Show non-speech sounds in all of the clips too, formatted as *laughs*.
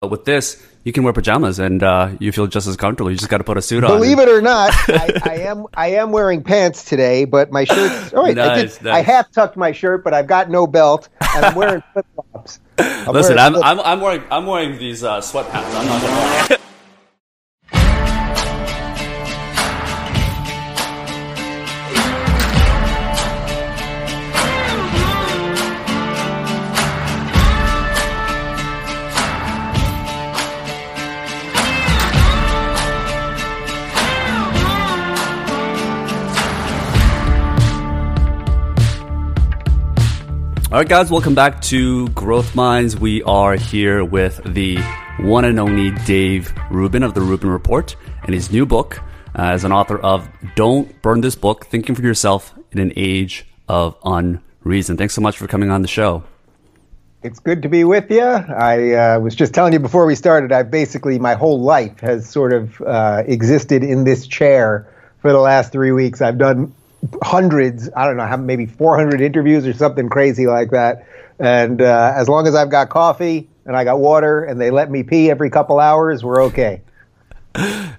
But with this, you can wear pajamas and uh, you feel just as comfortable. You just got to put a suit on. Believe it or not, I, I, am I am wearing pants today, but my shirt. Oh wait, nice, I, nice. I half tucked my shirt, but I've got no belt, and I'm wearing flip flops. *laughs* Listen, I'm, I'm, I'm wearing I'm wearing these uh, sweatpants. I'm not gonna lie. *laughs* All right, guys, welcome back to Growth Minds. We are here with the one and only Dave Rubin of the Rubin Report and his new book uh, as an author of Don't Burn This Book Thinking for Yourself in an Age of Unreason. Thanks so much for coming on the show. It's good to be with you. I uh, was just telling you before we started, I've basically, my whole life has sort of uh, existed in this chair for the last three weeks. I've done hundreds, I don't know, how maybe 400 interviews or something crazy like that. And uh, as long as I've got coffee and I got water and they let me pee every couple hours, we're okay.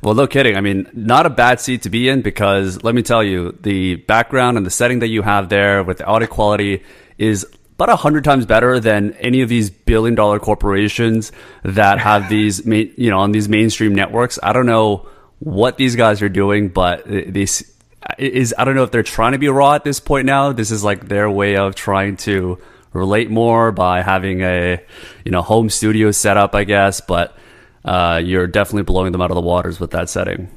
Well, no kidding. I mean, not a bad seat to be in because let me tell you, the background and the setting that you have there with the audio quality is about a hundred times better than any of these billion dollar corporations that have *laughs* these, main, you know, on these mainstream networks. I don't know what these guys are doing, but these is I don't know if they're trying to be raw at this point now. This is like their way of trying to relate more by having a you know home studio setup, I guess. But uh, you're definitely blowing them out of the waters with that setting.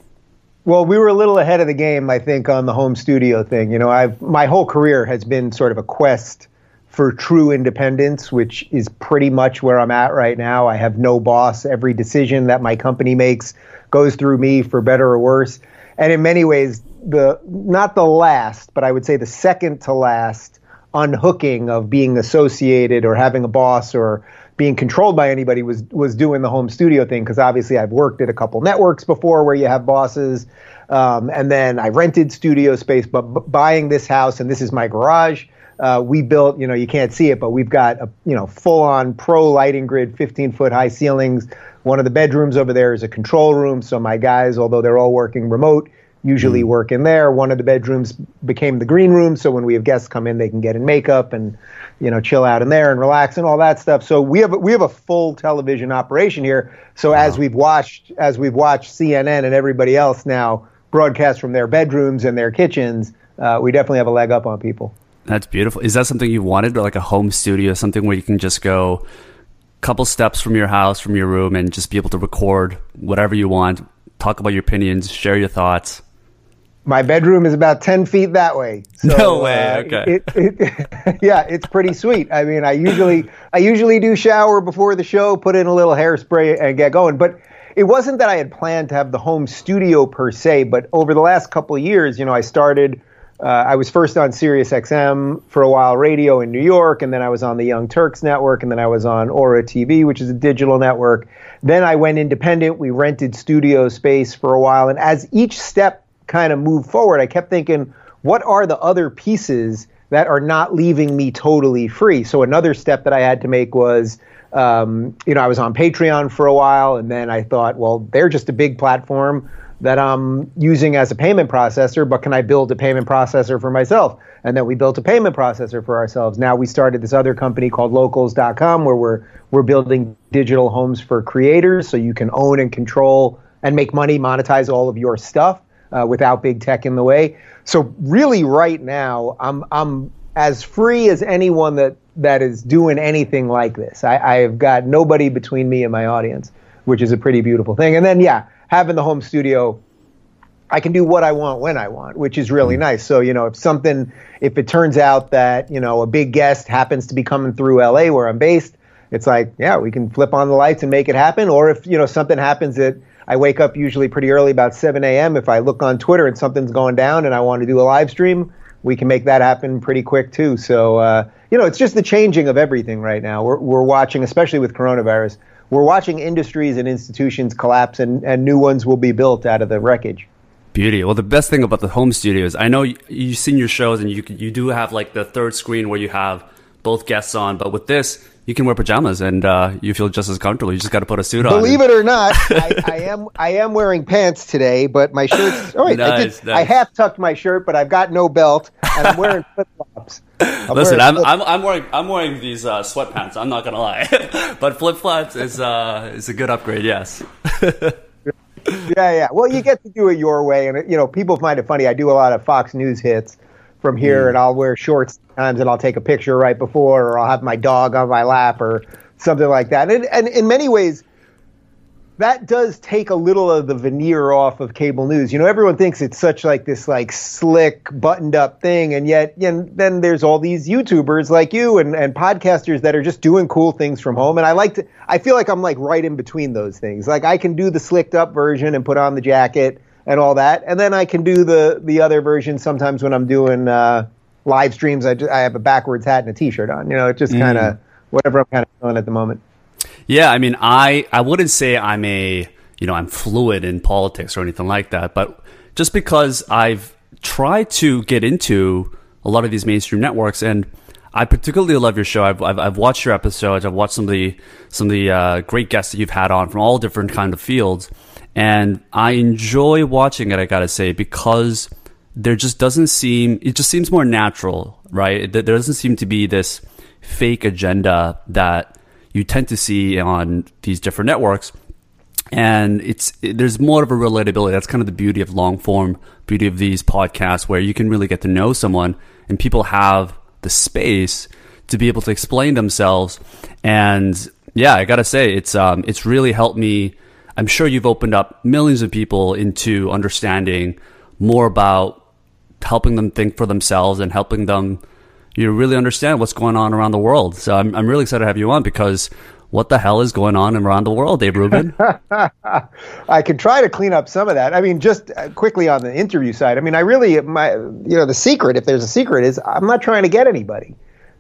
Well, we were a little ahead of the game, I think, on the home studio thing. You know, I've my whole career has been sort of a quest for true independence, which is pretty much where I'm at right now. I have no boss. Every decision that my company makes goes through me for better or worse. And in many ways, the not the last, but I would say the second to last unhooking of being associated or having a boss or being controlled by anybody was was doing the home studio thing because obviously I've worked at a couple networks before where you have bosses, um, and then I rented studio space. But b- buying this house and this is my garage. Uh, we built, you know, you can't see it, but we've got a, you know, full-on pro lighting grid, 15-foot high ceilings. One of the bedrooms over there is a control room, so my guys, although they're all working remote, usually mm. work in there. One of the bedrooms became the green room, so when we have guests come in, they can get in makeup and you know chill out in there and relax and all that stuff. So we have we have a full television operation here. So wow. as we've watched as we've watched CNN and everybody else now broadcast from their bedrooms and their kitchens, uh, we definitely have a leg up on people. That's beautiful. Is that something you wanted, like a home studio, something where you can just go couple steps from your house, from your room, and just be able to record whatever you want, talk about your opinions, share your thoughts? My bedroom is about ten feet that way. So, no way. Uh, okay. It, it, *laughs* yeah, it's pretty sweet. I mean, I usually I usually do shower before the show, put in a little hairspray, and get going. But it wasn't that I had planned to have the home studio per se. But over the last couple of years, you know, I started. Uh, I was first on Sirius XM for a while, radio in New York, and then I was on the Young Turks network, and then I was on Ora TV, which is a digital network. Then I went independent. We rented studio space for a while, and as each step kind of move forward, I kept thinking, what are the other pieces that are not leaving me totally free? So another step that I had to make was, um, you know, I was on Patreon for a while, and then I thought, well, they're just a big platform that I'm using as a payment processor, but can I build a payment processor for myself? And then we built a payment processor for ourselves. Now we started this other company called locals.com where we're we're building digital homes for creators so you can own and control and make money, monetize all of your stuff uh, without big tech in the way. So really, right now, I'm I'm as free as anyone that that is doing anything like this. I, I've got nobody between me and my audience, which is a pretty beautiful thing. And then yeah, having the home studio. I can do what I want when I want, which is really mm. nice. So, you know, if something, if it turns out that, you know, a big guest happens to be coming through LA where I'm based, it's like, yeah, we can flip on the lights and make it happen. Or if you know something happens that I wake up usually pretty early, about 7 a.m. If I look on Twitter and something's going down and I want to do a live stream, we can make that happen pretty quick too. So uh, you know, it's just the changing of everything right now. We're we're watching, especially with coronavirus, we're watching industries and institutions collapse, and and new ones will be built out of the wreckage. Beauty. Well, the best thing about the home studio is I know you, you've seen your shows and you you do have like the third screen where you have both guests on, but with this you can wear pajamas and uh, you feel just as comfortable. You just got to put a suit on. Believe it or not, *laughs* I, I, am I am wearing pants today, but my shirt's all right. Nice, I, did, nice. I half tucked my shirt, but I've got no belt, and I'm wearing flip flops. *laughs* Listen, I'm, I'm, I'm wearing I'm wearing these uh, sweatpants. I'm not gonna lie, *laughs* but flip flops is uh, is a good upgrade. Yes. yeah, yeah. Well, you get to do it your way, and you know people find it funny. I do a lot of Fox News hits from here, mm. and I'll wear shorts times, and I'll take a picture right before, or I'll have my dog on my lap, or something like that. And, and in many ways, that does take a little of the veneer off of cable news. You know, everyone thinks it's such like this like slick, buttoned up thing, and yet and then there's all these YouTubers like you and, and podcasters that are just doing cool things from home. And I like to I feel like I'm like right in between those things. Like I can do the slicked up version and put on the jacket and all that. And then I can do the the other version sometimes when I'm doing uh, live streams. I, just, I have a backwards hat and a t-shirt on. You know, it's just kind of mm. whatever I'm kind of doing at the moment. Yeah, I mean, I I wouldn't say I'm a you know I'm fluid in politics or anything like that, but just because I've tried to get into a lot of these mainstream networks and. I particularly love your show. I've, I've, I've, watched your episodes. I've watched some of the some of the uh, great guests that you've had on from all different kind of fields, and I enjoy watching it, I gotta say, because there just doesn't seem, it just seems more natural, right? There doesn't seem to be this fake agenda that you tend to see on these different networks. And it's, it, there's more of a relatability. That's kind of the beauty of long form, beauty of these podcasts where you can really get to know someone and people have the space to be able to explain themselves. And yeah, I gotta say, it's, um, it's really helped me I'm sure you've opened up millions of people into understanding more about helping them think for themselves and helping them you know, really understand what's going on around the world. So I'm, I'm really excited to have you on because what the hell is going on around the world, Dave Rubin? *laughs* I can try to clean up some of that. I mean, just uh, quickly on the interview side. I mean, I really, my, you know, the secret, if there's a secret, is I'm not trying to get anybody.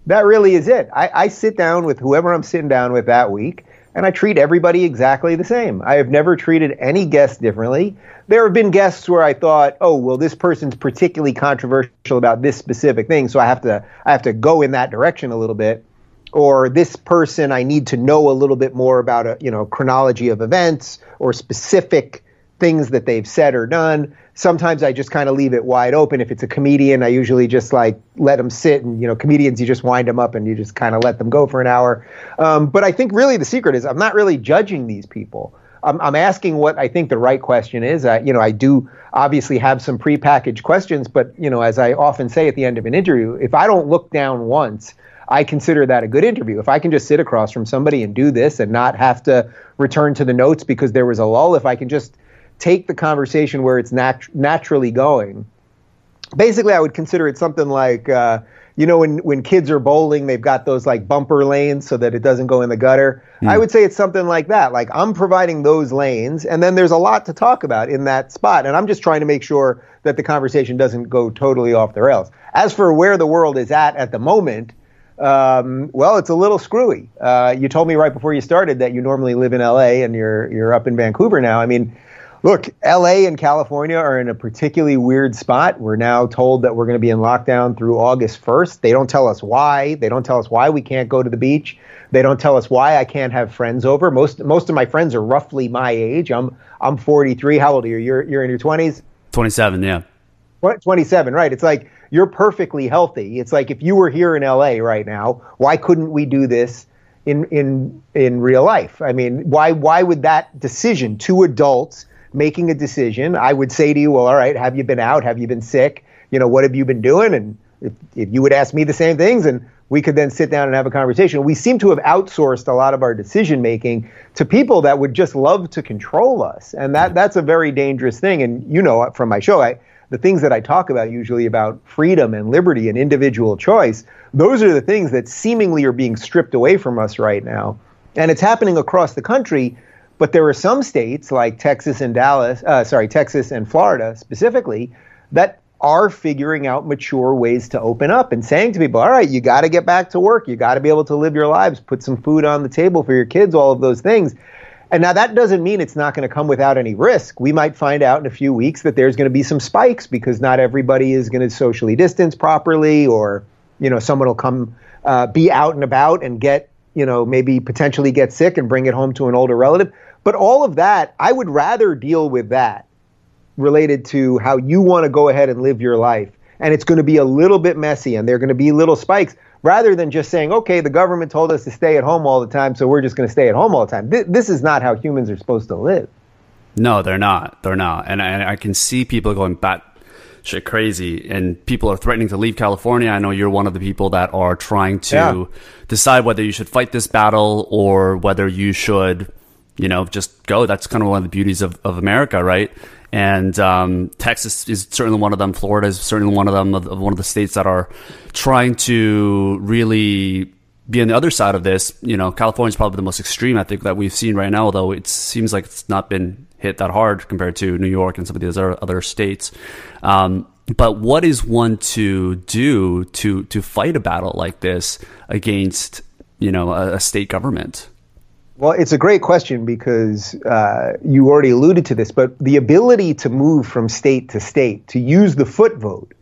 That really is it. I, I sit down with whoever I'm sitting down with that week and I treat everybody exactly the same. I have never treated any guest differently. There have been guests where I thought, "Oh, well, this person's particularly controversial about this specific thing, so I have to I have to go in that direction a little bit." Or this person, I need to know a little bit more about a you know chronology of events or specific things that they've said or done. Sometimes I just kind of leave it wide open. If it's a comedian, I usually just like let them sit and, you know, comedians, you just wind them up and you just kind of let them go for an hour. Um, but I think really the secret is I'm not really judging these people. I'm, I'm asking what I think the right question is. I, you know, I do obviously have some prepackaged questions, but, you know, as I often say at the end of an interview, if I don't look down once, I consider that a good interview. If I can just sit across from somebody and do this and not have to return to the notes because there was a lull, if I can just take the conversation where it's nat- naturally going. Basically, I would consider it something like, uh, you know, when, when kids are bowling, they've got those like bumper lanes so that it doesn't go in the gutter. Mm. I would say it's something like that. Like I'm providing those lanes, and then there's a lot to talk about in that spot. And I'm just trying to make sure that the conversation doesn't go totally off the rails. As for where the world is at at the moment, um, well, it's a little screwy. Uh, you told me right before you started that you normally live in LA and you're you're up in Vancouver now. I mean, Look, LA and California are in a particularly weird spot. We're now told that we're going to be in lockdown through August 1st. They don't tell us why. They don't tell us why we can't go to the beach. They don't tell us why I can't have friends over. Most most of my friends are roughly my age. I'm I'm 43. How old are you? You're you're in your 20s? 27, yeah. What? 27, right. It's like you're perfectly healthy. It's like if you were here in LA right now, why couldn't we do this in in in real life? I mean, why why would that decision, two adults making a decision, I would say to you, well, all right, have you been out? Have you been sick? You know, what have you been doing? And if, if you would ask me the same things, and we could then sit down and have a conversation. We seem to have outsourced a lot of our decision making to people that would just love to control us, and that mm-hmm. that's a very dangerous thing. And you know, from my show, I, the things that I talk about usually about freedom and liberty and individual choice, those are the things that seemingly are being stripped away from us right now. And it's happening across the country, but there are some states like Texas and Dallas, uh, sorry, Texas and Florida specifically, that are figuring out mature ways to open up and saying to people, all right, you got to get back to work. You got to be able to live your lives, put some food on the table for your kids, all of those things. And now that doesn't mean it's not going to come without any risk. We might find out in a few weeks that there's going to be some spikes because not everybody is going to socially distance properly, or you know, someone will come uh, be out and about and get you know maybe potentially get sick and bring it home to an older relative. But all of that, I would rather deal with that related to how you want to go ahead and live your life. And it's going to be a little bit messy and there are going to be little spikes rather than just saying, okay, the government told us to stay at home all the time, so we're just going to stay at home all the time. Th- this is not how humans are supposed to live. No, they're not. They're not. And, and I can see people going bat shit crazy and people are threatening to leave California. I know you're one of the people that are trying to yeah. decide whether you should fight this battle or whether you should, you know, just go. That's kind of one of the beauties of, of America, right? and um, Texas is certainly one of them. Florida is certainly one of them. Of, of one of the states that are trying to really be on the other side of this. You know, California is probably the most extreme I think that we've seen right now. Although it seems like it's not been hit that hard compared to New York and some of these other other states. Um, but what is one to do to to fight a battle like this against you know a, a state government? Well, it's a great question because uh, you already alluded to this, but the ability to move from state to state, to use the foot vote,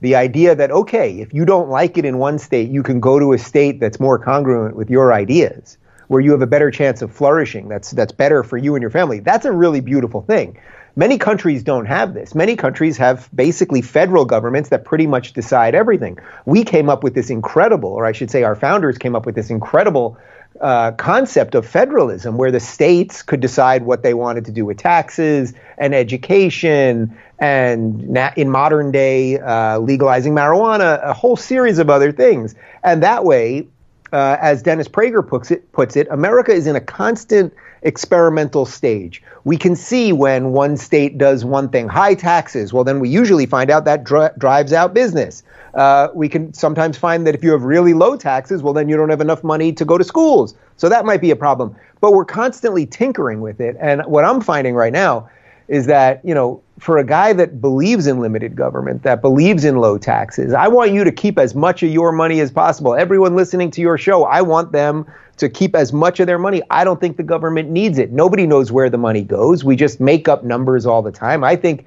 the idea that, okay, if you don't like it in one state, you can go to a state that's more congruent with your ideas, where you have a better chance of flourishing, that's, that's better for you and your family. That's a really beautiful thing. Many countries don't have this. Many countries have basically federal governments that pretty much decide everything. We came up with this incredible, or I should say, our founders came up with this incredible uh, concept of federalism, where the states could decide what they wanted to do with taxes and education, and na- in modern day, uh, legalizing marijuana, a whole series of other things. And that way, uh, as Dennis Prager puts it, puts it, America is in a constant experimental stage. We can see when one state does one thing, high taxes. Well, then we usually find out that dri- drives out business. Uh, we can sometimes find that if you have really low taxes, well, then you don't have enough money to go to schools. So that might be a problem. But we're constantly tinkering with it. And what I'm finding right now is that, you know, for a guy that believes in limited government, that believes in low taxes, I want you to keep as much of your money as possible. Everyone listening to your show, I want them to keep as much of their money. I don't think the government needs it. Nobody knows where the money goes. We just make up numbers all the time. I think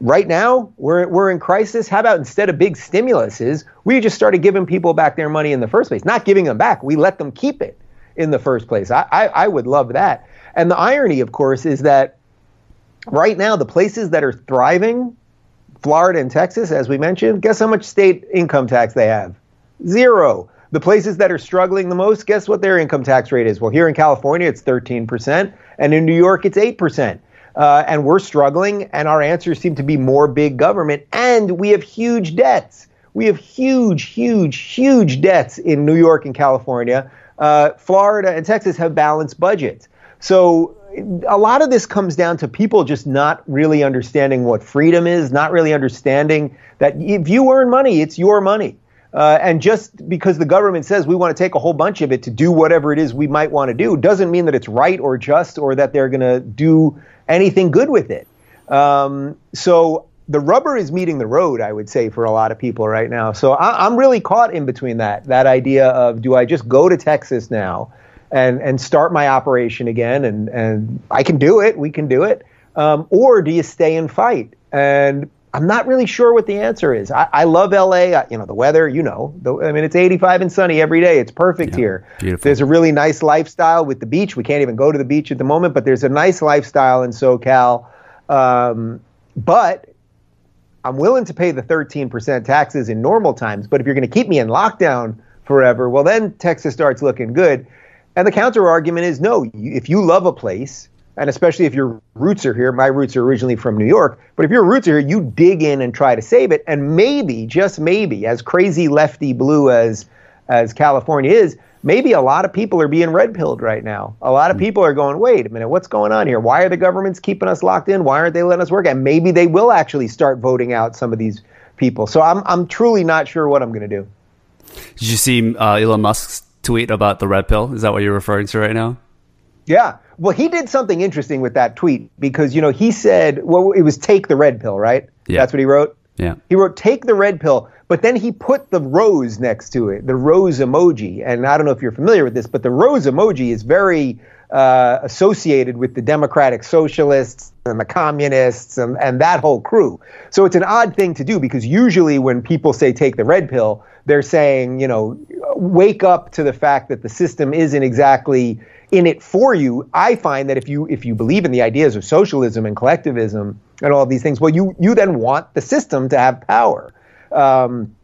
right now we're we're in crisis. How about instead of big stimuluses, we just started giving people back their money in the first place? Not giving them back, we let them keep it in the first place. I, I, I would love that. And the irony, of course, is that right now the places that are thriving, Florida and Texas, as we mentioned, guess how much state income tax they have? Zero. The places that are struggling the most, guess what their income tax rate is? Well, here in California, it's 13%, and in New York, it's 8%. Uh, and we're struggling, and our answers seem to be more big government, and we have huge debts. We have huge, huge, huge debts in New York and California. Uh, Florida and Texas have balanced budgets. So a lot of this comes down to people just not really understanding what freedom is, not really understanding that if you earn money, it's your money. Uh, and just because the government says we want to take a whole bunch of it to do whatever it is we might want to do doesn't mean that it's right or just or that they're going to do anything good with it. Um, so the rubber is meeting the road, I would say, for a lot of people right now. So I, am really caught in between that that idea of do I just go to Texas now and and start my operation again and and I can do it, we can do it, um, or do you stay and fight? And I'm not really sure what the answer is. I, I love LA. I, you know, the weather, you know, the, I mean, it's 85 and sunny every day. It's perfect yeah, here. Beautiful. There's a really nice lifestyle with the beach. We can't even go to the beach at the moment, but there's a nice lifestyle in SoCal. Um, but I'm willing to pay the 13% taxes in normal times. But if you're going to keep me in lockdown forever, well, then Texas starts looking good. And the counter argument is no, if you love a place, and especially if your roots are here. My roots are originally from New York, but if your roots are here, you dig in and try to save it. And maybe, just maybe, as crazy lefty blue as as California is, maybe a lot of people are being red pilled right now. A lot of hmm. people are going, wait a minute, what's going on here? Why are the governments keeping us locked in? Why aren't they letting us work? And maybe they will actually start voting out some of these people. So I'm I'm truly not sure what I'm going to do. Did you see uh, Elon Musk's tweet about the red pill? Is that what you're referring to right now? Yeah. Well, he did something interesting with that tweet because, you know, he said, well, it was take the red pill, right? Yeah. That's what he wrote? Yeah. He wrote take the red pill, but then he put the rose next to it, the rose emoji. And I don't know if you're familiar with this, but the rose emoji is very uh, associated with the democratic socialists and the communists and, and that whole crew. So it's an odd thing to do because usually when people say take the red pill, they're saying, you know, wake up to the fact that the system isn't exactly in it for you. I find that if you if you believe in the ideas of socialism and collectivism and all these things, well, you you then want the system to have power. Um,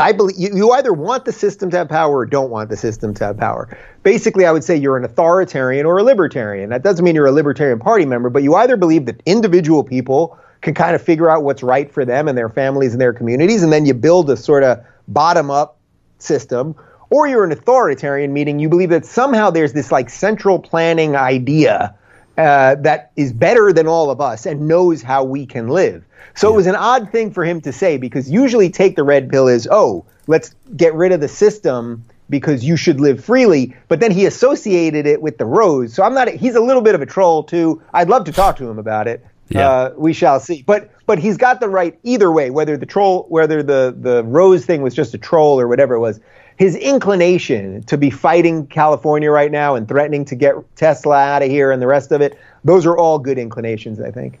I believe you, you either want the system to have power or don't want the system to have power. Basically, I would say you're an authoritarian or a libertarian. That doesn't mean you're a libertarian party member, but you either believe that individual people can kind of figure out what's right for them and their families and their communities, and then you build a sort of bottom up system, or you're an authoritarian, meaning you believe that somehow there's this like central planning idea uh, that is better than all of us and knows how we can live. So yeah. it was an odd thing for him to say because usually take the red pill is, oh, let's get rid of the system because you should live freely. But then he associated it with the rose. So I'm not, he's a little bit of a troll too. I'd love to talk to him about it. Yeah. Uh, we shall see. But but he's got the right either way, whether the troll, whether the, the rose thing was just a troll or whatever it was. His inclination to be fighting California right now and threatening to get Tesla out of here and the rest of it, those are all good inclinations, I think.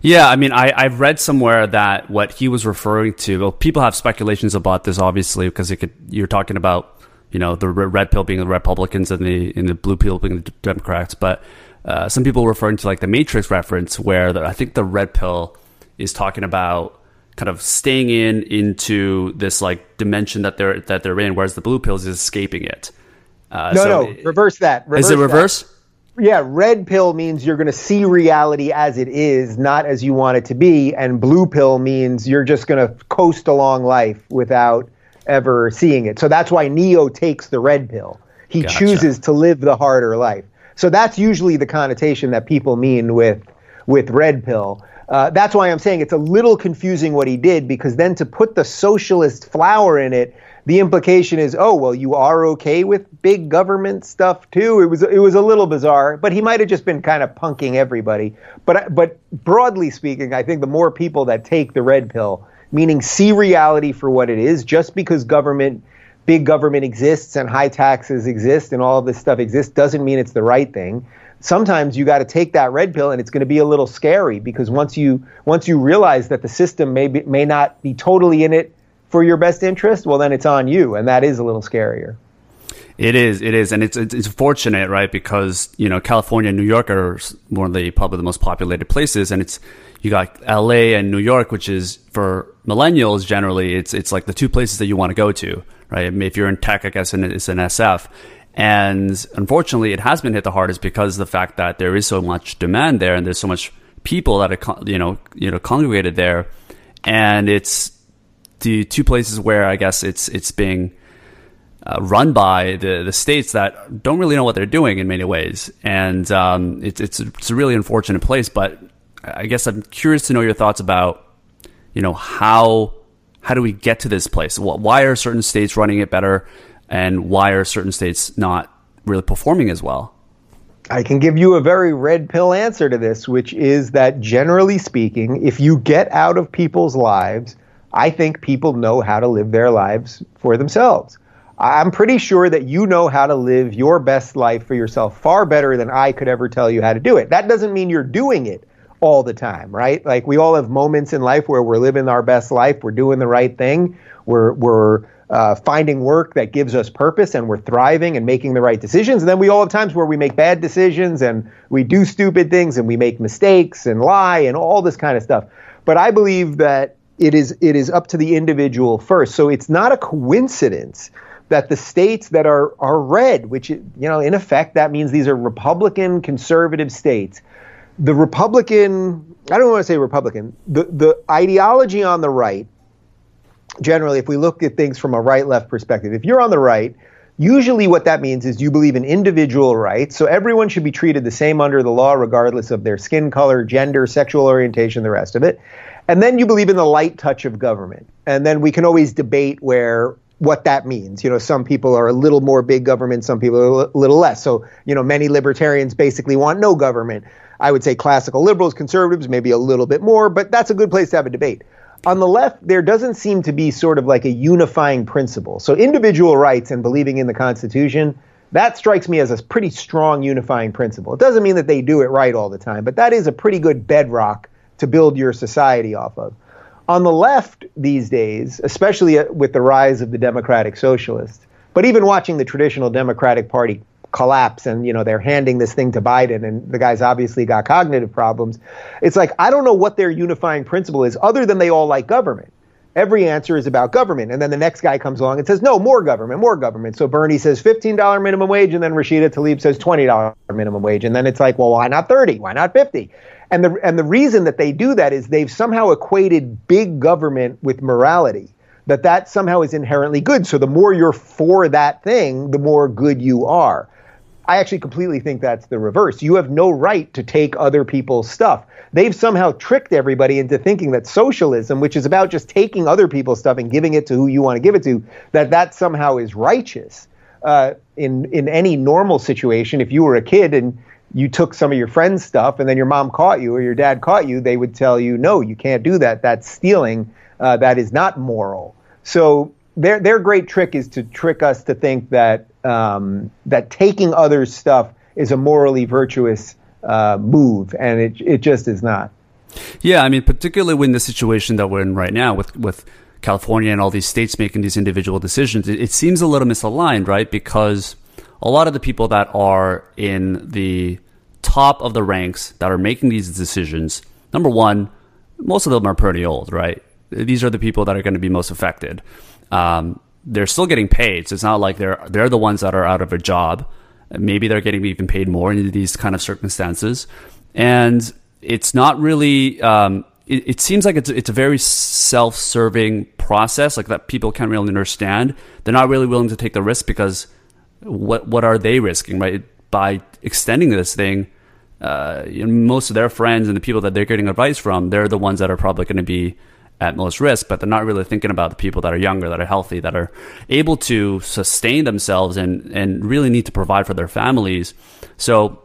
Yeah, I mean, I, I've read somewhere that what he was referring to. Well, people have speculations about this, obviously, because could, you're talking about, you know, the red pill being the Republicans and the and the blue pill being the Democrats. But uh, some people referring to like the Matrix reference, where the, I think the red pill is talking about kind of staying in into this like dimension that they're that they're in, whereas the blue pill is escaping it. Uh, no, so no, reverse that. Reverse is it reverse? That yeah, red pill means you're going to see reality as it is, not as you want it to be. And blue pill means you're just going to coast along life without ever seeing it. So that's why Neo takes the red pill. He gotcha. chooses to live the harder life. So that's usually the connotation that people mean with with red pill. Uh, that's why I'm saying it's a little confusing what he did because then to put the socialist flower in it the implication is, oh well, you are okay with big government stuff too. It was it was a little bizarre, but he might have just been kind of punking everybody. But but broadly speaking, I think the more people that take the red pill, meaning see reality for what it is, just because government, big government exists and high taxes exist and all this stuff exists, doesn't mean it's the right thing. Sometimes you got to take that red pill, and it's going to be a little scary because once you once you realize that the system may be, may not be totally in it for your best interest, well, then it's on you, and that is a little scarier. It is, it is, and it's it's fortunate, right? Because you know California and New York are one of the probably the most populated places, and it's you got L.A. and New York, which is for millennials generally, it's it's like the two places that you want to go to, right? If you're in tech, I guess it's an SF, and unfortunately, it has been hit the hardest because of the fact that there is so much demand there, and there's so much people that are you know you know congregated there, and it's the two places where I guess it's it's being uh, run by the the states that don't really know what they're doing in many ways, and um, it's it's it's a really unfortunate place. But I guess I'm curious to know your thoughts about you know how how do we get to this place? Why are certain states running it better, and why are certain states not really performing as well? I can give you a very red pill answer to this, which is that generally speaking, if you get out of people's lives I think people know how to live their lives for themselves. I'm pretty sure that you know how to live your best life for yourself far better than I could ever tell you how to do it. That doesn't mean you're doing it all the time, right? Like we all have moments in life where we're living our best life, we're doing the right thing, we're we're uh, finding work that gives us purpose, and we're thriving and making the right decisions. And then we all have times where we make bad decisions and we do stupid things and we make mistakes and lie and all this kind of stuff. But I believe that it is it is up to the individual first. So it's not a coincidence that the states that are are red, which you know in effect that means these are Republican conservative states. The Republican, I don't want to say Republican, the the ideology on the right. Generally, if we look at things from a right left perspective, if you're on the right, Usually, what that means is you believe in individual rights, so everyone should be treated the same under the law, regardless of their skin color, gender, sexual orientation, the rest of it. And then you believe in the light touch of government. And then we can always debate where what that means. You know, some people are a little more big government, some people are a little less. So, you know, many libertarians basically want no government. I would say classical liberals, conservatives, maybe a little bit more, but that's a good place to have a debate. On the left, there doesn't seem to be sort of like a unifying principle. So, individual rights and believing in the Constitution, that strikes me as a pretty strong unifying principle. It doesn't mean that they do it right all the time, but that is a pretty good bedrock to build your society off of. On the left these days, especially uh, with the rise of the Democratic Socialists, but even watching the traditional Democratic Party collapse and you know they're handing this thing to Biden and the guy's obviously got cognitive problems. It's like I don't know what their unifying principle is other than they all like government. Every answer is about government. And then the next guy comes along and says, no, more government, more government. So Bernie says $15 minimum wage, and then Rashida Tlaib says $20 minimum wage. And then it's like, well, why not 30? Why not 50? And the, and the reason that they do that is they've somehow equated big government with morality that that somehow is inherently good. So the more you're for that thing, the more good you are. I actually completely think that's the reverse. You have no right to take other people's stuff. They've somehow tricked everybody into thinking that socialism, which is about just taking other people's stuff and giving it to who you want to give it to, that that somehow is righteous. Uh, in in any normal situation, if you were a kid and you took some of your friend's stuff and then your mom caught you or your dad caught you, they would tell you, no, you can't do that. That's stealing. Uh, that is not moral. So their their great trick is to trick us to think that um, that taking others' stuff is a morally virtuous uh, move, and it it just is not. Yeah, I mean, particularly in the situation that we're in right now with with California and all these states making these individual decisions, it, it seems a little misaligned, right? Because a lot of the people that are in the top of the ranks that are making these decisions, number one, most of them are pretty old, right? These are the people that are going to be most affected. Um, they're still getting paid. So it's not like they're they're the ones that are out of a job. Maybe they're getting even paid more in these kind of circumstances, and it's not really. Um, it, it, seems like it's it's a very self-serving process, like that people can't really understand. They're not really willing to take the risk because what what are they risking, right? By extending this thing, uh, most of their friends and the people that they're getting advice from, they're the ones that are probably going to be at most risk, but they're not really thinking about the people that are younger, that are healthy, that are able to sustain themselves and, and really need to provide for their families. So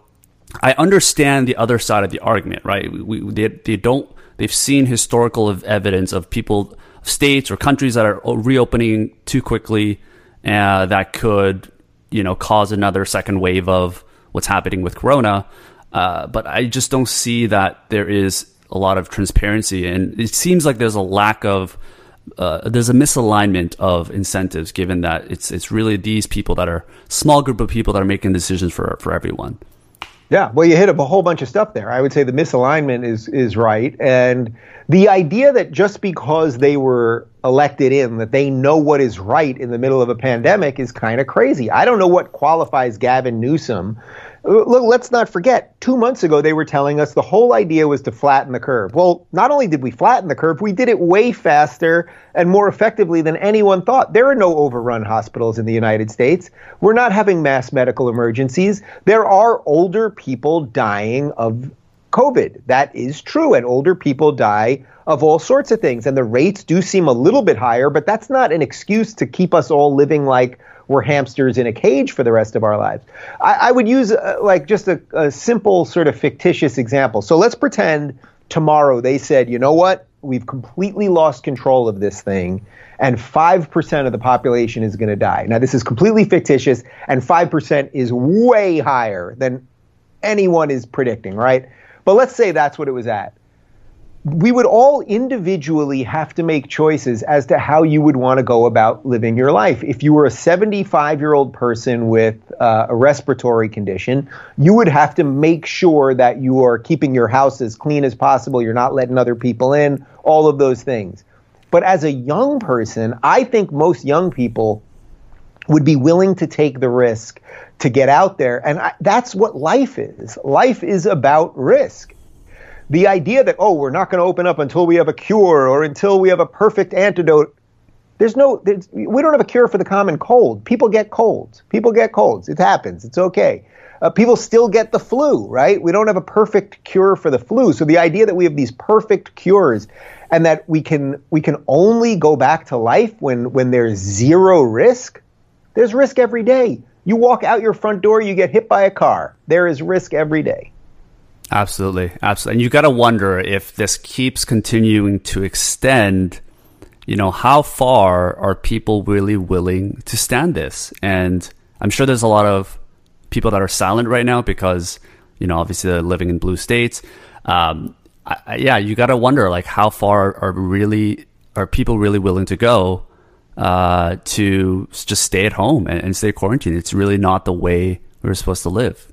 I understand the other side of the argument, right? We, they, they don't, they've seen historical evidence of people, states or countries that are reopening too quickly uh, that could, you know, cause another second wave of what's happening with Corona. Uh, but I just don't see that there is a lot of transparency, and it seems like there's a lack of uh, there's a misalignment of incentives, given that it's it's really these people that are small group of people that are making decisions for for everyone. Yeah, well, you hit up a whole bunch of stuff there. I would say the misalignment is is right, and the idea that just because they were elected in that they know what is right in the middle of a pandemic is kind of crazy. I don't know what qualifies Gavin Newsom Look, let's not forget, two months ago, they were telling us the whole idea was to flatten the curve. Well, not only did we flatten the curve, we did it way faster and more effectively than anyone thought. There are no overrun hospitals in the United States. We're not having mass medical emergencies. There are older people dying of COVID. That is true. And older people die of all sorts of things. And the rates do seem a little bit higher, but that's not an excuse to keep us all living like we're hamsters in a cage for the rest of our lives. I, I would use uh, like just a, a simple sort of fictitious example. So let's pretend tomorrow they said, you know what? We've completely lost control of this thing, and 5% of the population is going to die. Now, this is completely fictitious, and 5% is way higher than anyone is predicting, right? But let's say that's what it was at we would all individually have to make choices as to how you would want to go about living your life. If you were a 75 year old person with uh, a respiratory condition, you would have to make sure that you are keeping your house as clean as possible, you're not letting other people in, all of those things. But as a young person, I think most young people would be willing to take the risk to get out there. And I, that's what life is. Life is about risk the idea that oh we're not going to open up until we have a cure or until we have a perfect antidote there's no there's, we don't have a cure for the common cold people get colds people get colds it happens it's okay Uh, people still get the flu, right? We don't have a perfect cure for the flu. So the idea that we have these perfect cures and that we can we can only go back to life when when there's zero risk, there's risk every day. You walk out your front door, you get hit by a car. There is risk every day. Absolutely, absolutely. And you got to wonder if this keeps continuing to extend. You know, how far are people really willing to stand this? And I'm sure there's a lot of people that are silent right now because, you know, obviously they're living in blue states. Um, I, yeah, you got to wonder like how far are really are people really willing to go uh, to just stay at home and, and stay quarantined? It's really not the way we're supposed to live.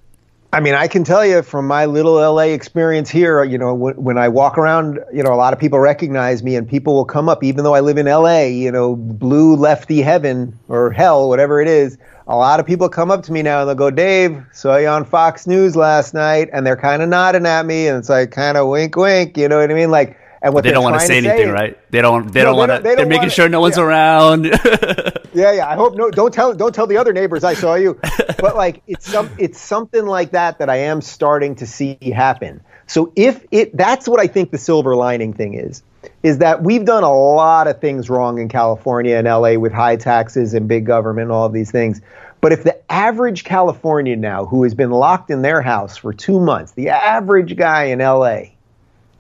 I mean, I can tell you from my little LA experience here, you know, when, when, I walk around, you know, a lot of people recognize me and people will come up, even though I live in LA, you know, blue lefty heaven or hell, whatever it is. A lot of people come up to me now and they'll go, Dave, saw you on Fox News last night. And they're kind of nodding at me and it's like kind of wink, wink. You know what I mean? Like, and what they don't want to say anything, say, right? They don't. They no, don't want to. They are making wanna, sure no one's yeah. around. *laughs* yeah, yeah. I hope no. Don't tell. Don't tell the other neighbors I saw you. but like, it's some. It's something like that that I am starting to see happen. So if it, that's what I think the silver lining thing is, is that we've done a lot of things wrong in California and LA with high taxes and big government and all of these things. But if the average Californian now who has been locked in their house for two months, the average guy in LA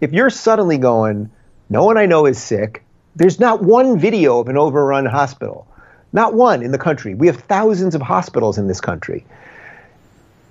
if you're suddenly going, no one I know is sick, there's not one video of an overrun hospital, not one in the country. We have thousands of hospitals in this country.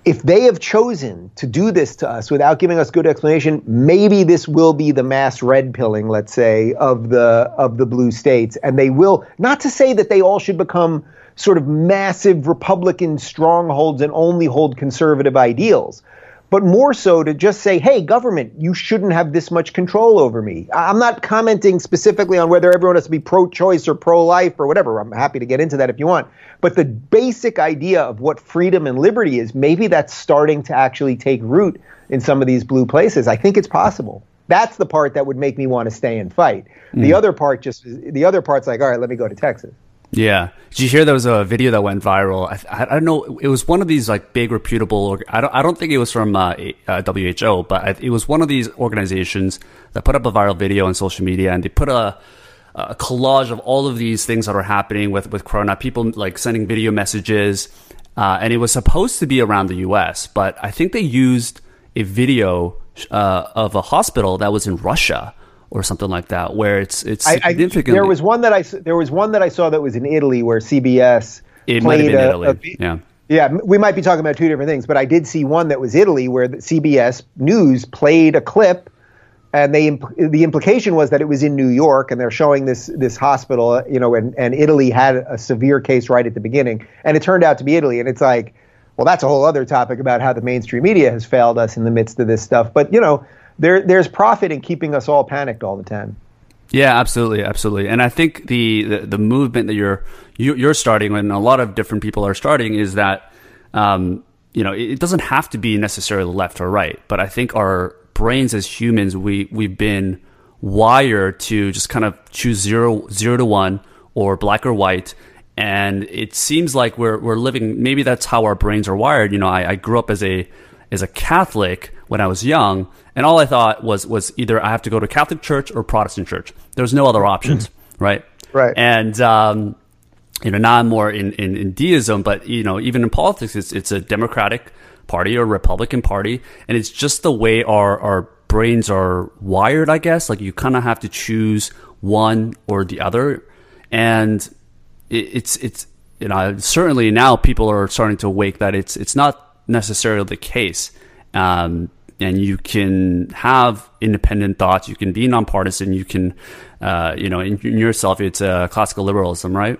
If they have chosen to do this to us without giving us good explanation, maybe this will be the mass red pilling, let's say, of the of the blue states, and they will. Not to say that they all should become sort of massive Republican strongholds and only hold conservative ideals, but more so to just say, hey, government, you shouldn't have this much control over me. I'm not commenting specifically on whether everyone has to be pro choice or pro life or whatever. I'm happy to get into that if you want. But the basic idea of what freedom and liberty is, maybe that's starting to actually take root in some of these blue places. I think it's possible. That's the part that would make me want to stay and fight. Mm. The other part just, the other part's like, all right, let me go to Texas. Yeah. Did you hear there was a video that went viral? I, I, don't know. It was one of these like big reputable. I don't. I don't think it was from uh, uh, WHO, but it was one of these organizations that put up a viral video on social media, and they put a, a collage of all of these things that are happening with with Corona. People like sending video messages, uh, and it was supposed to be around the U.S., but I think they used a video uh, of a hospital that was in Russia or something like that, where it's it's significantly. I, there was one that I there was one that I saw that was in Italy where CBS it might have been a, Italy. A, yeah. Yeah, we might be talking about two different things, but I did see one that was Italy where the CBS News played a clip, and they the implication was that it was in New York, and they're showing this this hospital, you know, and, and Italy had a severe case right at the beginning, and it turned out to be Italy, and it's like, well, that's a whole other topic about how the mainstream media has failed us in the midst of this stuff, but you know, there there's profit in keeping us all panicked all the time. Yeah, absolutely, absolutely. And I think the, the, the movement that you're you, are starting, and a lot of different people are starting, is that um, you know it doesn't have to be necessarily left or right, but I think our brains as humans, we we've been wired to just kind of choose zero zero to one or black or white. And it seems like we're we're living. Maybe that's how our brains are wired. You know, I, I grew up as a as a Catholic when I was young, and all I thought was was either I have to go to Catholic church or Protestant church. There's no other options, mm-hmm. right? Right. And um, you know, now I'm more in, in, in deism, but you know, even in politics, it's it's a Democratic Party or Republican Party, and it's just the way our our brains are wired, I guess. Like you kind of have to choose one or the other, and it, it's it's you know certainly now people are starting to wake that it's it's not necessarily the case. Um, and you can have independent thoughts. You can be nonpartisan. You can, uh, you know, in, in, yourself, it's uh, classical liberalism, right?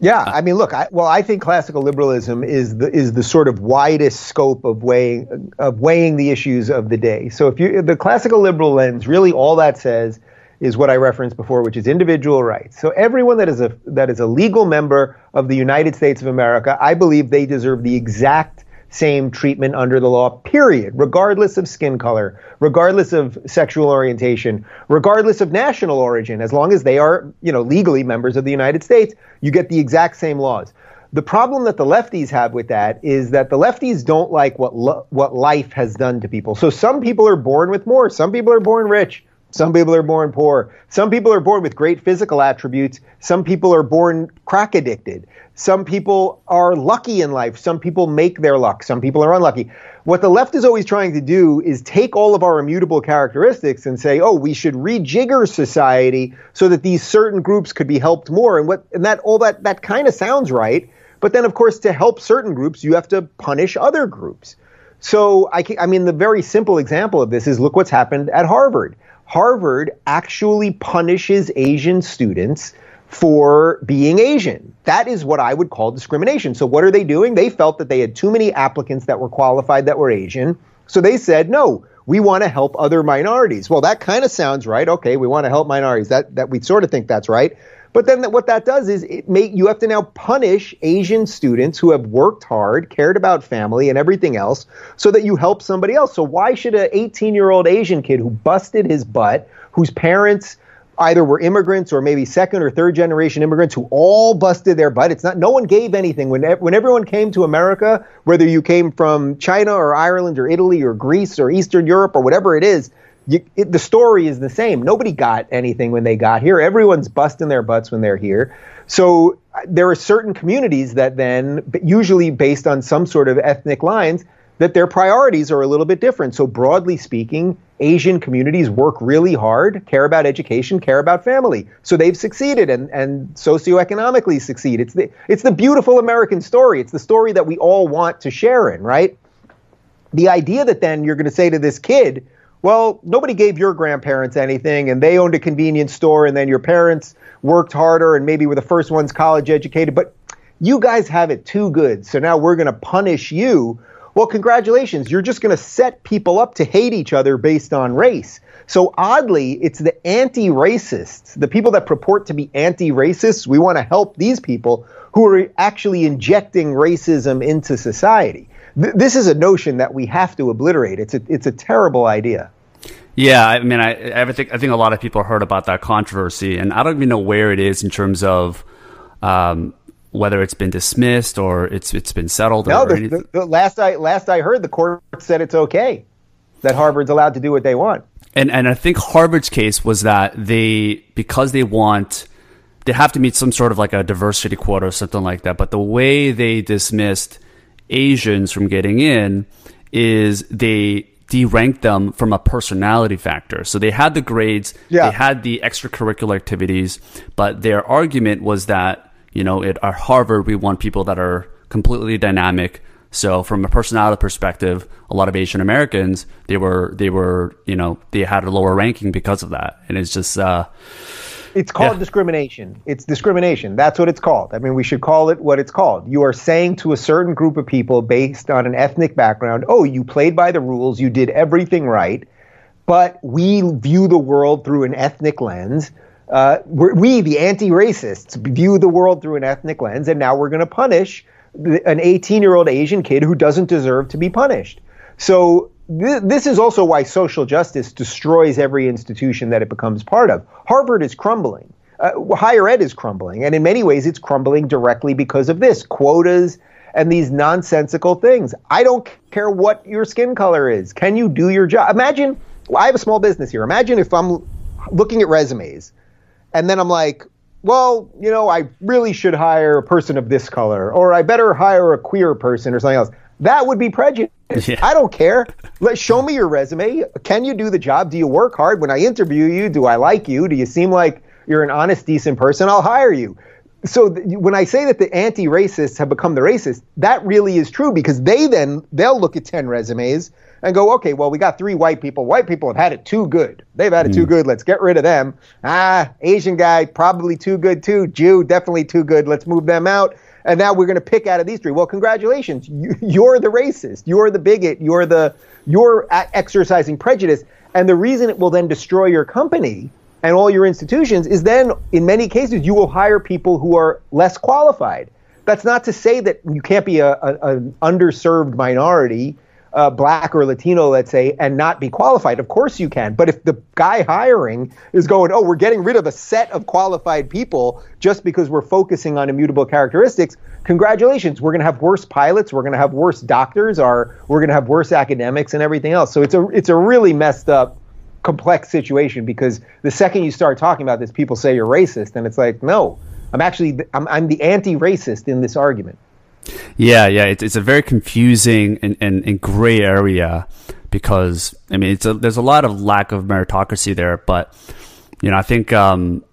Yeah, I mean, look. I, well, I think classical liberalism is the is the sort of widest scope of weighing of weighing the issues of the day. So, if you the classical liberal lens, really, all that says is what I referenced before, which is individual rights. So everyone that is a that is a legal member of the United States of America, I believe they deserve the exact same treatment under the law, period, regardless of skin color, regardless of sexual orientation, regardless of national origin, as long as they are, you know, legally members of the United States, you get the exact same laws. The problem that the lefties have with that is that the lefties don't like what lo- what life has done to people. So some people are born with more, some people are born rich, some people are born poor, some people are born with great physical attributes, some people are born crack addicted. Some people are lucky in life, some people make their luck, some people are unlucky. What the left is always trying to do is take all of our immutable characteristics and say, "Oh, we should rejigger society so that these certain groups could be helped more." And what and that all that that kind of sounds right but then, of course, to help certain groups, you have to punish other groups. So, I, I mean, the very simple example of this is look what's happened at Harvard. Harvard actually punishes Asian students for being Asian. That is what I would call discrimination. So, what are they doing? They felt that they had too many applicants that were qualified that were Asian. So, they said, no, we want to help other minorities. Well, that kind of sounds right. Okay, we want to help minorities. That, that we sort of think that's right. But then what that does is it make you have to now punish Asian students who have worked hard, cared about family and everything else, so that you help somebody else. So why should an 18 year old Asian kid who busted his butt, whose parents either were immigrants or maybe second or third generation immigrants who all busted their butt. It's not no one gave anything when when everyone came to America, whether you came from China or Ireland or Italy or Greece or Eastern Europe or whatever it is. You, it, the story is the same. Nobody got anything when they got here. Everyone's busting their butts when they're here. So uh, there are certain communities that then, usually based on some sort of ethnic lines, that their priorities are a little bit different. So broadly speaking, Asian communities work really hard, care about education, care about family. So they've succeeded and, and socioeconomically succeed. It's the it's the beautiful American story. It's the story that we all want to share in, right? The idea that then you're going to say to this kid well, nobody gave your grandparents anything, and they owned a convenience store, and then your parents worked harder and maybe were the first ones college educated, but you guys have it too good. So now we're going to punish you. Well, congratulations. You're just going to set people up to hate each other based on race. So oddly, it's the anti racists, the people that purport to be anti racists. We want to help these people who are actually injecting racism into society th- this is a notion that we have to obliterate. It's a it's a terrible idea. Yeah, I mean, I, I think I think a lot of people heard about that controversy, and I don't even know where it is in terms of um, whether it's been dismissed or it's it's been settled. No, the, the, the last I last I heard, the court said it's okay that Harvard's allowed to do what they want. And and I think Harvard's case was that they because they want they have to meet some sort of like a diversity quota or something like that. But the way they dismissed Asians from getting in is they deranked them from a personality factor. So they had the grades, yeah. they had the extracurricular activities, but their argument was that, you know, at Harvard, we want people that are completely dynamic. So from a personality perspective, a lot of Asian Americans, they were, they were, you know, they had a lower ranking because of that. And it's just, uh, it's called yeah. discrimination. It's discrimination. That's what it's called. I mean, we should call it what it's called. You are saying to a certain group of people based on an ethnic background, oh, you played by the rules, you did everything right, but we view the world through an ethnic lens. Uh, we, the anti racists, view the world through an ethnic lens, and now we're going to punish an 18 year old Asian kid who doesn't deserve to be punished. So this is also why social justice destroys every institution that it becomes part of. Harvard is crumbling. Uh, higher ed is crumbling. And in many ways, it's crumbling directly because of this quotas and these nonsensical things. I don't care what your skin color is. Can you do your job? Imagine, I have a small business here. Imagine if I'm looking at resumes and then I'm like, well, you know, I really should hire a person of this color, or I better hire a queer person or something else. That would be prejudice. Yeah. I don't care. *laughs* Let show me your resume. Can you do the job? Do you work hard? When I interview you, do I like you? Do you seem like you're an honest, decent person? I'll hire you. So th- when I say that the anti-racists have become the racists, that really is true because they then they'll look at 10 resumes and go, okay, well, we got three white people. White people have had it too good. They've had it mm. too good. Let's get rid of them. Ah, Asian guy, probably too good too. Jew, definitely too good. Let's move them out and now we're going to pick out of these three. Well, congratulations, you, are the racist, you're the bigot, you're the you're exercising prejudice, and the reason it will then destroy your company and all your institutions is then, in many cases, you will hire people who are less qualified. That's not to say that you can't be a, a an underserved minority uh, black or Latino, let's say, and not be qualified. Of course you can. But if the guy hiring is going, oh, we're getting rid of a set of qualified people just because we're focusing on immutable characteristics, congratulations. We're going to have worse pilots. We're going to have worse doctors. Or we're going to have worse academics and everything else. So it's a it's a really messed up, complex situation because the second you start talking about this, people say you're racist, and it's like, no, I'm actually I'm, I'm the anti-racist in this argument. Yeah, yeah, it's, it's a very confusing and, and, and gray area because I mean, it's a, there's a lot of lack of meritocracy there, but you know, I think um,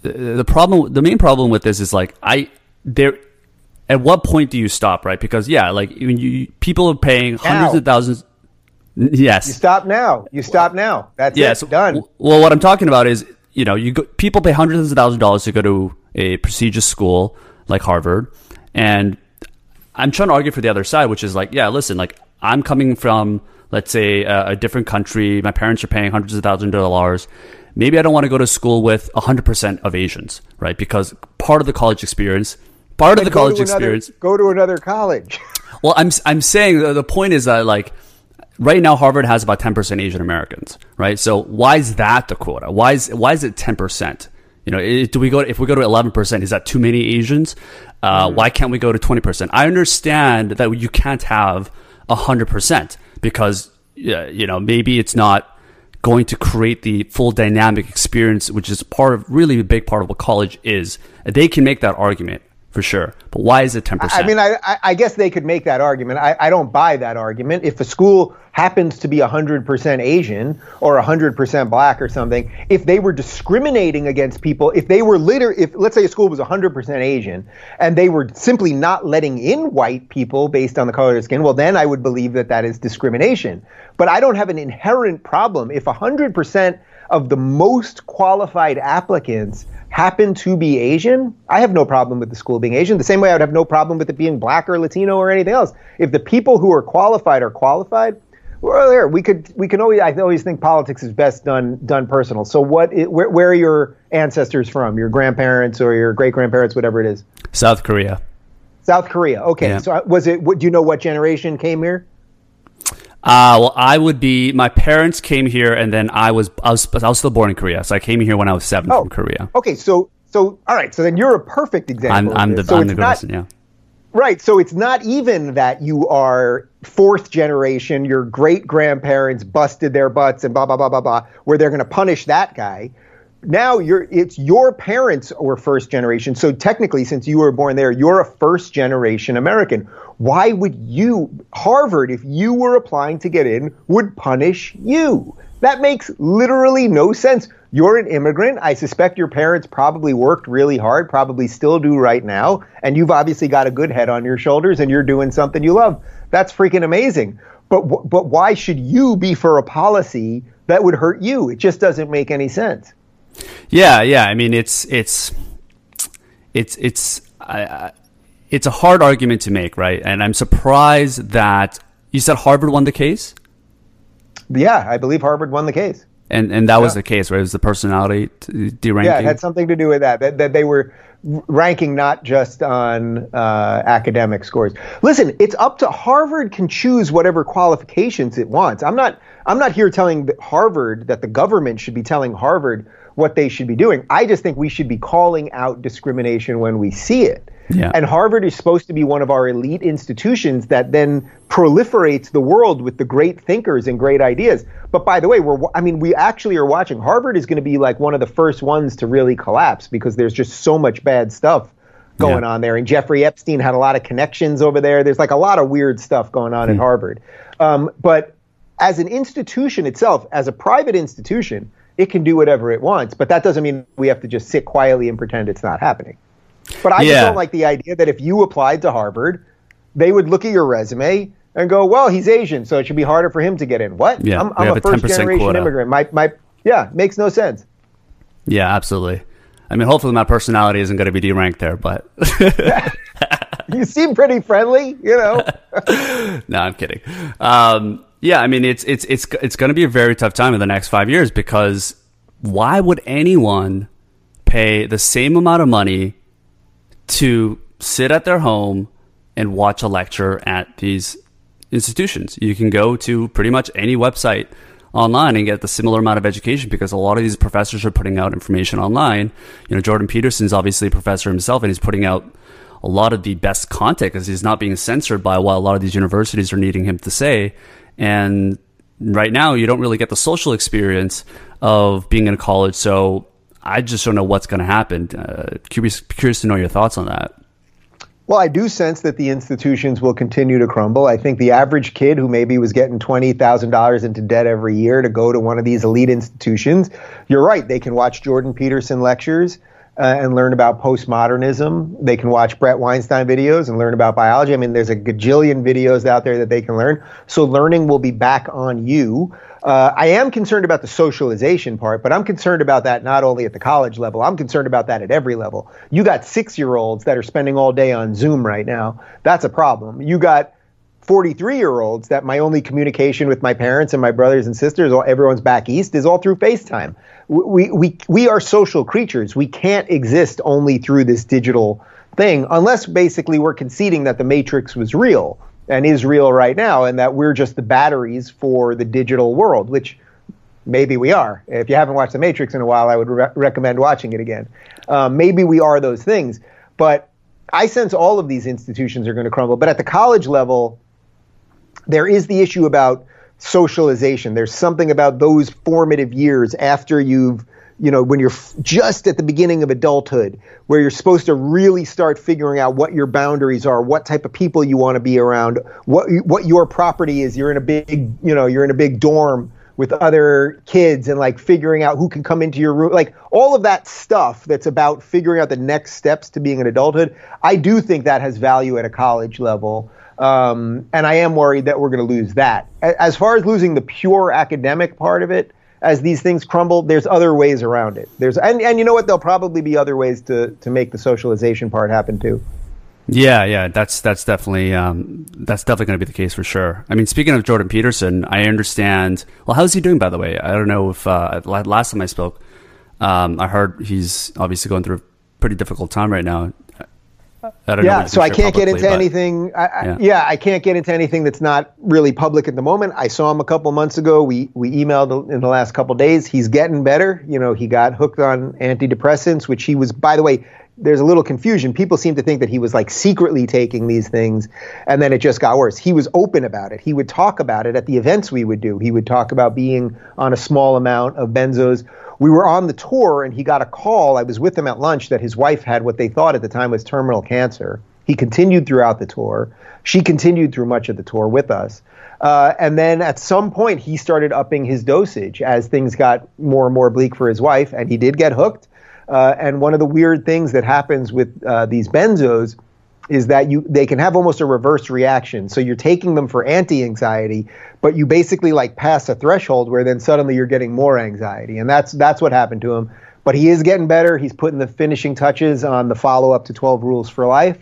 the, the problem, the main problem with this is like I there. At what point do you stop, right? Because yeah, like when you people are paying hundreds now. of thousands. Yes, you stop now. You stop now. That's yes. it. Done. Well, what I'm talking about is you know you go, people pay hundreds of thousands of dollars to go to a prestigious school like Harvard and I'm trying to argue for the other side, which is like, yeah, listen, like I'm coming from, let's say, a, a different country. My parents are paying hundreds of thousands of dollars. Maybe I don't want to go to school with 100% of Asians, right? Because part of the college experience, part of the college another, experience. Go to another college. *laughs* well, I'm, I'm saying the point is that like, right now Harvard has about 10% Asian Americans, right? So why is that the quota? Why is, why is it 10%? You know, it, do we go if we go to eleven percent? Is that too many Asians? Uh, mm. Why can't we go to twenty percent? I understand that you can't have hundred percent because you know maybe it's not going to create the full dynamic experience, which is part of really a big part of what college is. They can make that argument for sure. But why is it 10%? I mean, I, I guess they could make that argument. I, I don't buy that argument. If a school happens to be 100% Asian or 100% black or something, if they were discriminating against people, if they were litter, if let's say a school was 100% Asian and they were simply not letting in white people based on the color of their skin, well, then I would believe that that is discrimination. But I don't have an inherent problem if 100% of the most qualified applicants happen to be Asian, I have no problem with the school being Asian. The same way I would have no problem with it being black or Latino or anything else. If the people who are qualified are qualified, well, there we could we can always I always think politics is best done done personal. So what where, where are your ancestors from? Your grandparents or your great grandparents, whatever it is. South Korea. South Korea. Okay. Yeah. So uh, was it? Do you know what generation came here? Uh, well, I would be. My parents came here, and then I was I was I was still born in Korea, so I came here when I was seven oh, from Korea. Okay, so so all right, so then you're a perfect example. I'm, I'm the so I'm the not, person, yeah. Right, so it's not even that you are fourth generation, your great grandparents busted their butts and blah blah blah blah blah, where they're going to punish that guy now you're it's your parents were first generation so technically since you were born there you're a first generation american why would you harvard if you were applying to get in would punish you? That makes literally no sense. You're an immigrant. I suspect your parents probably worked really hard probably still do right now and you've obviously got a good head on your shoulders and you're doing something you love. That's freaking amazing. But but why should you be for a policy that would hurt you? It just doesn't make any sense. Yeah, yeah. I mean, it's it's it's it's I, it's a hard argument to make, right? And I'm surprised that you said Harvard won the case. Yeah, I believe Harvard won the case. And and that yeah. was the case, right? It was the personality deranking. Yeah, it had something to do with that. That, that they were ranking not just on uh, academic scores. Listen, it's up to Harvard can choose whatever qualifications it wants. I'm not I'm not here telling Harvard that the government should be telling Harvard what they should be doing. I just think we should be calling out discrimination when we see it. Yeah. And Harvard is supposed to be one of our elite institutions that then proliferates the world with the great thinkers and great ideas. But by the way, we're I mean we actually are watching Harvard is going to be like one of the first ones to really collapse because there's just so much bad stuff going yeah. on there. And Jeffrey Epstein had a lot of connections over there. There's like a lot of weird stuff going on mm. at Harvard. Um, but as an institution itself, as a private institution, it can do whatever it wants, but that doesn't mean we have to just sit quietly and pretend it's not happening. But I yeah. just don't like the idea that if you applied to Harvard, they would look at your resume and go, "Well, he's Asian, so it should be harder for him to get in." What? Yeah, I'm, I'm a, a first generation quota. immigrant. My my yeah, makes no sense. Yeah, absolutely. I mean, hopefully my personality isn't going to be deranked there, but *laughs* you seem pretty friendly, you know. *laughs* no, I'm kidding. Um, yeah, I mean it's it's it's it's going to be a very tough time in the next five years because why would anyone pay the same amount of money to sit at their home and watch a lecture at these institutions. You can go to pretty much any website online and get the similar amount of education because a lot of these professors are putting out information online. You know, Jordan Peterson's obviously a professor himself and he's putting out a lot of the best content because he's not being censored by what a lot of these universities are needing him to say. And right now, you don't really get the social experience of being in a college. So I just don't know what's going to happen. Uh, curious, curious to know your thoughts on that. Well, I do sense that the institutions will continue to crumble. I think the average kid who maybe was getting $20,000 into debt every year to go to one of these elite institutions, you're right, they can watch Jordan Peterson lectures. Uh, and learn about postmodernism. They can watch Bret Weinstein videos and learn about biology. I mean, there's a gajillion videos out there that they can learn. So learning will be back on you. Uh, I am concerned about the socialization part, but I'm concerned about that not only at the college level, I'm concerned about that at every level. You got six year olds that are spending all day on Zoom right now. That's a problem. You got 43 year olds that my only communication with my parents and my brothers and sisters, or everyone's back east, is all through FaceTime. We, we, we are social creatures. We can't exist only through this digital thing unless basically we're conceding that the Matrix was real and is real right now, and that we're just the batteries for the digital world, which maybe we are. If you haven't watched The Matrix in a while, I would re- recommend watching it again. Um, maybe we are those things, but I sense all of these institutions are going to crumble. But at the college level, there is the issue about socialization. There's something about those formative years after you've you know, when you're f- just at the beginning of adulthood, where you're supposed to really start figuring out what your boundaries are, what type of people you want to be around, what what your property is. You're in a big, you know, you're in a big dorm with other kids and like figuring out who can come into your room, like all of that stuff that's about figuring out the next steps to being an adulthood. I do think that has value at a college level. Um, and I am worried that we're going to lose that. As far as losing the pure academic part of it, as these things crumble, there's other ways around it. There's and, and you know what? There'll probably be other ways to to make the socialization part happen too. Yeah, yeah, that's that's definitely um, that's definitely going to be the case for sure. I mean, speaking of Jordan Peterson, I understand. Well, how's he doing, by the way? I don't know if uh, last time I spoke, um, I heard he's obviously going through a pretty difficult time right now. I don't yeah, know so I can't get into but, anything. I, yeah. I, yeah. I can't get into anything that's not really public at the moment. I saw him a couple months ago. We we emailed in the last couple days. He's getting better. You know, he got hooked on antidepressants, which he was. By the way, there's a little confusion. People seem to think that he was like secretly taking these things, and then it just got worse. He was open about it. He would talk about it at the events we would do. He would talk about being on a small amount of benzos we were on the tour and he got a call. I was with him at lunch that his wife had what they thought at the time was terminal cancer. He continued throughout the tour. She continued through much of the tour with us. Uh, and then at some point, he started upping his dosage as things got more and more bleak for his wife, and he did get hooked. Uh, and one of the weird things that happens with uh, these benzos is that you they can have almost a reverse reaction. So you're taking them for anti-anxiety, but you basically like pass a threshold where then suddenly you're getting more anxiety, and that's that's what happened to him. But he is getting better. He's putting the finishing touches on the follow-up to 12 Rules for Life,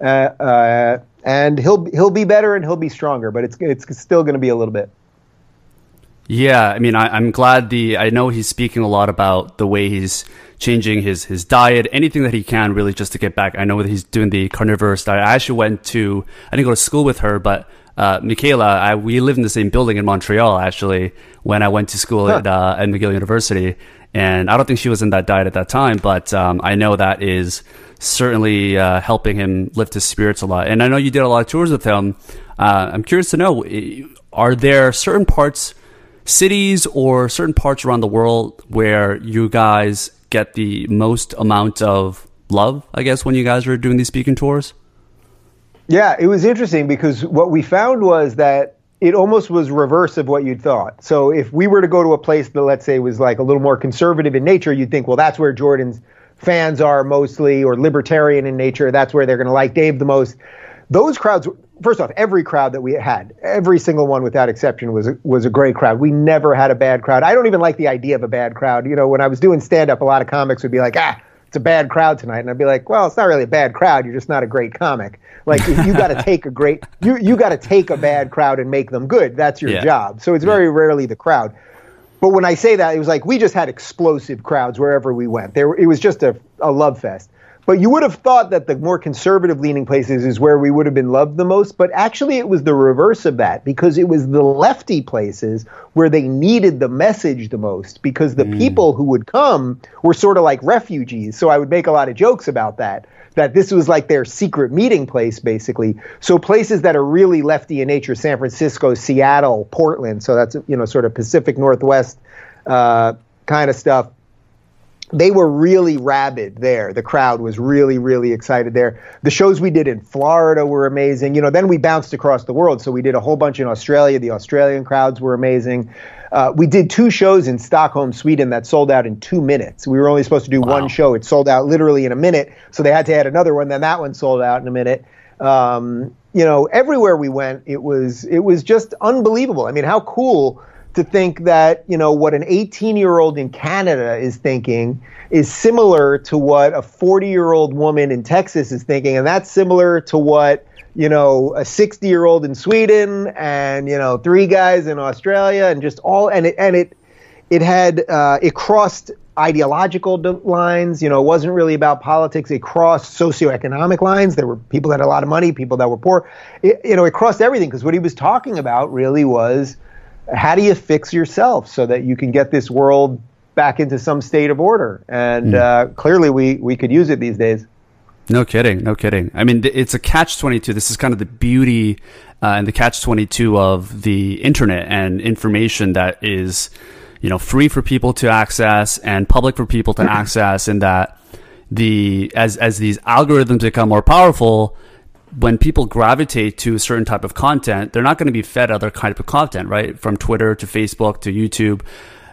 uh, uh, and he'll he'll be better and he'll be stronger. But it's it's still going to be a little bit. Yeah, I mean, I, am glad the. I know he's speaking a lot about the way he's changing his his diet, anything that he can, really, just to get back. I know that he's doing the carnivorous diet. I actually went to. I didn't go to school with her, but uh, Mikhaila, I, we lived in the same building in Montreal actually when I went to school huh. at uh, at McGill University, and I don't think she was in that diet at that time, but um, I know that is certainly uh, helping him lift his spirits a lot. And I know you did a lot of tours with him. Uh, I'm curious to know: are there certain parts? cities or certain parts around the world where you guys get the most amount of love, I guess, when you guys were doing these speaking tours? Yeah, it was interesting because what we found was that it almost was reverse of what you'd thought. So if we were to go to a place that, let's say, was like a little more conservative in nature, you'd think, well, that's where Jordan's fans are mostly, or libertarian in nature. That's where they're going to like Dave the most. Those crowds first off, every crowd that we had, every single one without exception was a, was a great crowd. We never had a bad crowd. I don't even like the idea of a bad crowd. You know, when I was doing stand up, a lot of comics would be like, ah, it's a bad crowd tonight, and I'd be like, well, it's not really a bad crowd. You're just not a great comic. Like you got to *laughs* take a great you you got to take a bad crowd and make them good. That's your yeah. job. So it's very yeah. rarely the crowd. But when I say that, it was like we just had explosive crowds wherever we went. There, it was just a, a love fest. But you would have thought that the more conservative leaning places is where we would have been loved the most. But actually, it was the reverse of that because it was the lefty places where they needed the message the most because the mm. people who would come were sort of like refugees. So I would make a lot of jokes about that. That this was like their secret meeting place, basically. So places that are really lefty in nature, San Francisco, Seattle, Portland. So that's you know sort of Pacific Northwest uh, kind of stuff they were really rabid there. The crowd was really, really excited there. The shows we did in Florida were amazing. You know, then we bounced across the world. So we did a whole bunch in Australia. The Australian crowds were amazing. Uh, we did two shows in Stockholm, Sweden that sold out in two minutes. We were only supposed to do wow. one show. It sold out literally in a minute. So they had to add another one. Then that one sold out in a minute. Um, you know, everywhere we went, it was it was just unbelievable. I mean, how cool to think that you know what an 18 year old in Canada is thinking is similar to what a 40 year old woman in Texas is thinking, and that's similar to what you know a 60 year old in Sweden and you know three guys in Australia and just all and it and it it had uh, it crossed ideological lines. You know, it wasn't really about politics. It crossed socioeconomic lines. There were people that had a lot of money, people that were poor. It, you know, it crossed everything because what he was talking about really was how do you fix yourself so that you can get this world back into some state of order? And mm. uh, clearly, we we could use it these days. No kidding, no kidding. I mean, it's a catch twenty two. This is kind of the beauty uh, and the catch twenty two of the internet and information that is, you know, free for people to access and public for people to *laughs* access. And that the as as these algorithms become more powerful, when people gravitate to a certain type of content, they're not going to be fed other kind of content, right? From Twitter to Facebook to YouTube.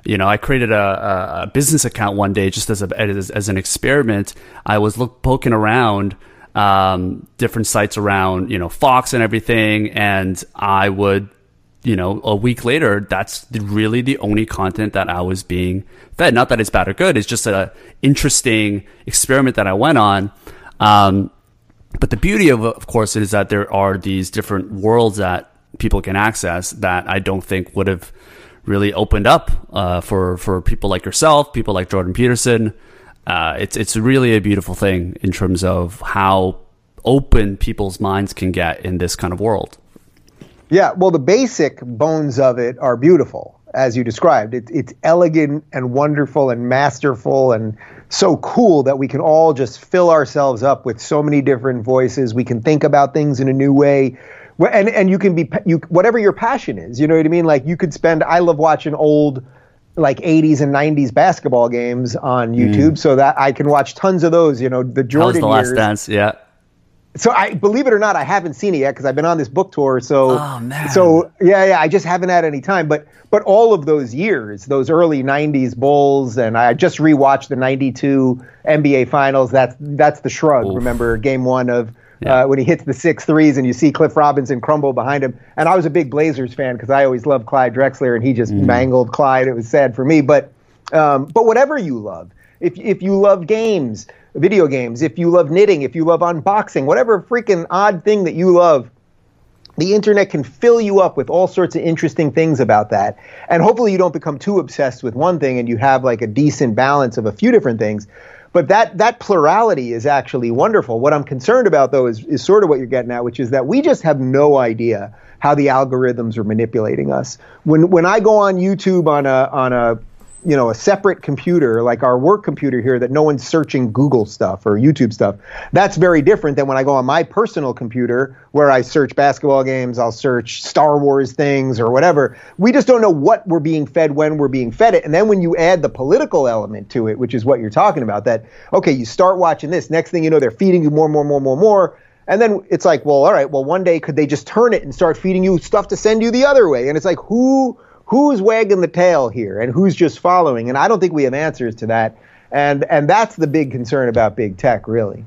You know, I created a, a business account one day just as, a, as, as an experiment. I was look, poking around um, different sites around, you know, Fox and everything, and I would, you know, a week later, that's really the only content that I was being fed. Not that it's bad or good; it's just an interesting experiment that I went on. Um, but the beauty of, of course, is that there are these different worlds that people can access that I don't think would have really opened up uh, for for people like yourself, people like Jordan Peterson. Uh, it's it's really a beautiful thing in terms of how open people's minds can get in this kind of world. Yeah, well, the basic bones of it are beautiful, as you described. It, it's elegant and wonderful and masterful and so cool that we can all just fill ourselves up with so many different voices. We can think about things in a new way. And, and you can be you whatever your passion is, you know what I mean. Like you could spend. I love watching old, like 80s and 90s basketball games on YouTube, mm. so that I can watch tons of those. You know, the Jordan the Last years. Dance, yeah so I believe it or not, I haven't seen it yet because I've been on this book tour. So, oh, so yeah, yeah, I just haven't had any time. But but all of those years, those early '90s Bulls, and I just rewatched the '92 NBA Finals. That's that's the shrug. Oof. Remember Game One of yeah. uh, when he hits the six threes, and you see Cliff Robinson crumble behind him. And I was a big Blazers fan because I always loved Clyde Drexler, and he just mm. mangled Clyde. It was sad for me, but um, but whatever you love, if if you love games video games, if you love knitting, if you love unboxing, whatever freaking odd thing that you love, the internet can fill you up with all sorts of interesting things about that. And hopefully you don't become too obsessed with one thing and you have like a decent balance of a few different things. But that that plurality is actually wonderful. What I'm concerned about though is, is sort of what you're getting at, which is that we just have no idea how the algorithms are manipulating us. When when I go on YouTube on a on a you know a separate computer like our work computer here that no one's searching google stuff or youtube stuff that's very different than when i go on my personal computer where i search basketball games i'll search star wars things or whatever. We just don't know what we're being fed when we're being fed it. And then when you add the political element to it which is what you're talking about that okay you start watching this next thing you know they're feeding you more more more more more. And then it's like well all right well one day could they just turn it and start feeding you stuff to send you the other way? And it's like who who's wagging the tail here and who's just following? And I don't think we have answers to that. And and that's the big concern about big tech, really.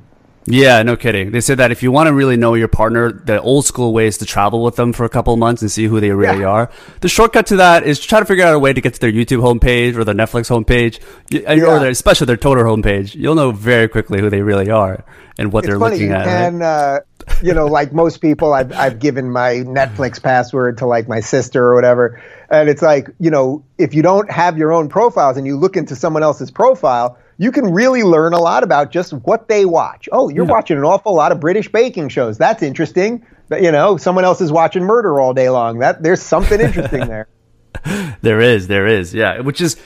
Yeah, no kidding. They said that if you want to really know your partner, the old school way is to travel with them for a couple of months and see who they really yeah. are. The shortcut to that is try to figure out a way to get to their YouTube homepage or their Netflix homepage, yeah. or their, especially their Twitter homepage. You'll know very quickly who they really are and what it's they're funny, looking at. And right? uh, you know, like most people, I've I've given my Netflix password to like my sister or whatever, and it's like you know, if you don't have your own profiles and you look into someone else's profile, you can really learn a lot about just what they watch. Oh, you're yeah. watching an awful lot of British baking shows. That's interesting. But, you know, someone else is watching murder all day long. That there's something interesting there. *laughs* there is, there is, yeah. Which is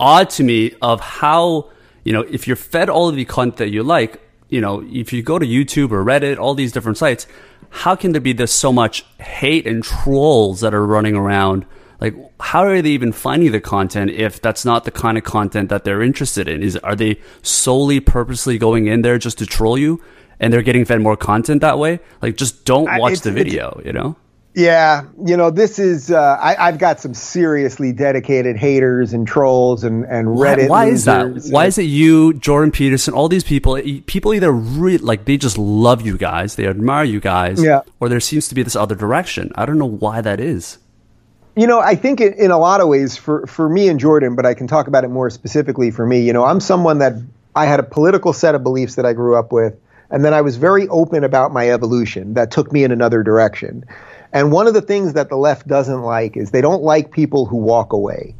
odd to me of how you know if you're fed all of the content that you like. You know, if you go to YouTube or Reddit, all these different sites, how can there be this so much hate and trolls that are running around? Like, how are they even finding the content if that's not the kind of content that they're interested in? Is are they solely purposely going in there just to troll you, and they're getting fed more content that way? Like, just don't watch the video, you know? Yeah, you know, this is uh, I, have got some seriously dedicated haters and trolls and and Reddit. Why, why is that? Why is it you, Jordan Peterson, all these people? People either re- like they just love you guys, they admire you guys, yeah. or there seems to be this other direction. I don't know why that is. You know, I think in, in a lot of ways for for me and Jordan, but I can talk about it more specifically for me. You know, I'm someone that I had a political set of beliefs that I grew up with, and then I was very open about my evolution that took me in another direction. And one of the things that the left doesn't like is they don't like people who walk away.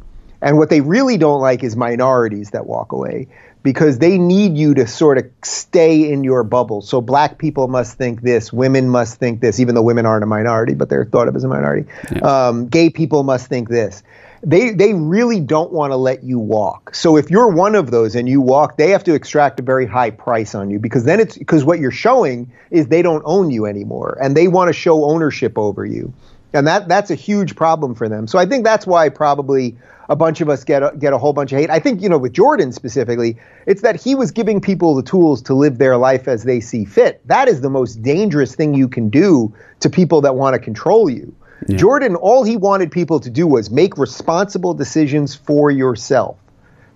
And what they really don't like is minorities that walk away because they need you to sort of stay in your bubble. So black people must think this, women must think this, even though women aren't a minority, but they're thought of as a minority. Yeah. Um, gay people must think this they they really don't want to let you walk. So if you're one of those and you walk, they have to extract a very high price on you because then it's because what you're showing is they don't own you anymore and they want to show ownership over you. And that that's a huge problem for them. So I think that's why probably a bunch of us get a, get a whole bunch of hate. I think you know with Jordan specifically, it's that he was giving people the tools to live their life as they see fit. That is the most dangerous thing you can do to people that want to control you. Yeah. Jordan, all he wanted people to do was make responsible decisions for yourself.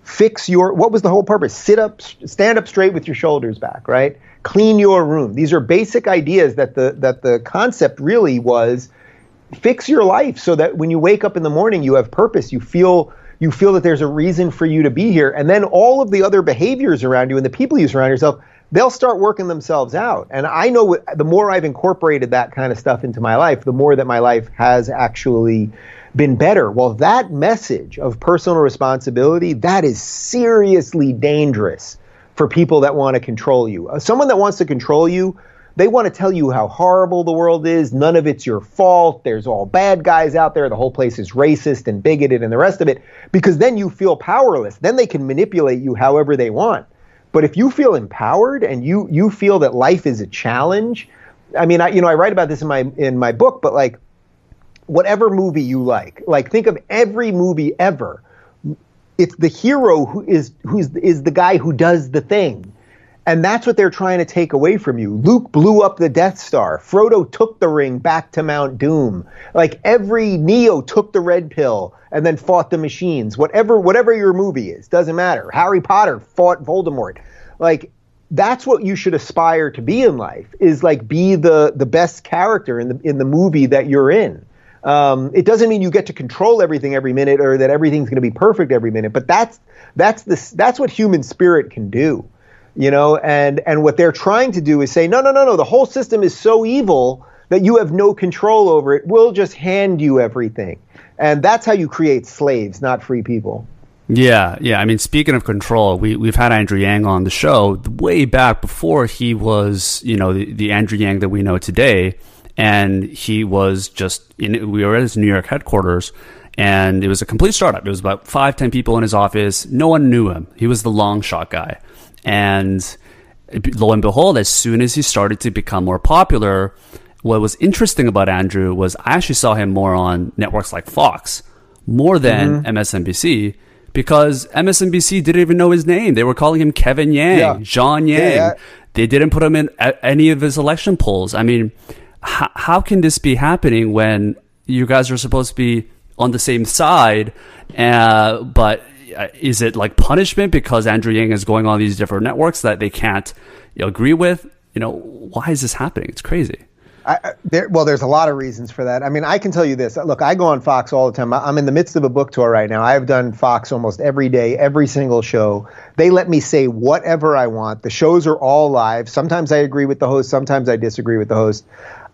Fix your, what was the whole purpose? Sit up, stand up straight with your shoulders back, right? Clean your room. These are basic ideas that the, that the concept really was fix your life so that when you wake up in the morning, you have purpose. You feel, you feel that there's a reason for you to be here. And then all of the other behaviors around you and the people you surround yourself they'll start working themselves out. And I know the more I've incorporated that kind of stuff into my life, the more that my life has actually been better. Well, that message of personal responsibility, that is seriously dangerous for people that want to control you. Uh, someone that wants to control you, they want to tell you how horrible the world is. None of it's your fault. There's all bad guys out there. The whole place is racist and bigoted and the rest of it because then you feel powerless. Then they can manipulate you however they want. But if you feel empowered and you you feel that life is a challenge, I mean, I you know I write about this in my in my book, but like whatever movie you like, like think of every movie ever. It's the hero who is who's is the guy who does the thing. And that's what they're trying to take away from you. Luke blew up the Death Star. Frodo took the ring back to Mount Doom. Like every Neo took the red pill and then fought the machines. Whatever whatever your movie is, doesn't matter. Harry Potter fought Voldemort. Like that's what you should aspire to be in life is like be the the best character in the in the movie that you're in. Um, it doesn't mean you get to control everything every minute or that everything's going to be perfect every minute, but that's that's the that's what human spirit can do you know and and what they're trying to do is say no no no no the whole system is so evil that you have no control over it we'll just hand you everything and that's how you create slaves not free people yeah, yeah. I mean, speaking of control, we we've had Andrew Yang on the show way back before he was, you know, the, the Andrew Yang that we know today, and he was just in. We were at his New York headquarters, and it was a complete startup. It was about five, ten people in his office. No one knew him. He was the long shot guy, and lo and behold, as soon as he started to become more popular, what was interesting about Andrew was I actually saw him more on networks like Fox more than mm-hmm. MSNBC because MSNBC didn't even know his name. They were calling him Kevin Yang, yeah. John Yang. Yeah. They didn't put him in any of his election polls. I mean, h- how can this be happening when you guys are supposed to be on the same side, uh, but Uh, is it like punishment because Andrew Yang is going on these different networks that they can't you know, agree with? You know, why is this happening? It's crazy. I, there, well, there's a lot of reasons for that. I mean, I can tell you this. Look, I go on Fox all the time. I'm in the midst of a book tour right now. I've done Fox almost every day, every single show. They let me say whatever I want. The shows are all live. Sometimes I agree with the host. Sometimes I disagree with the host.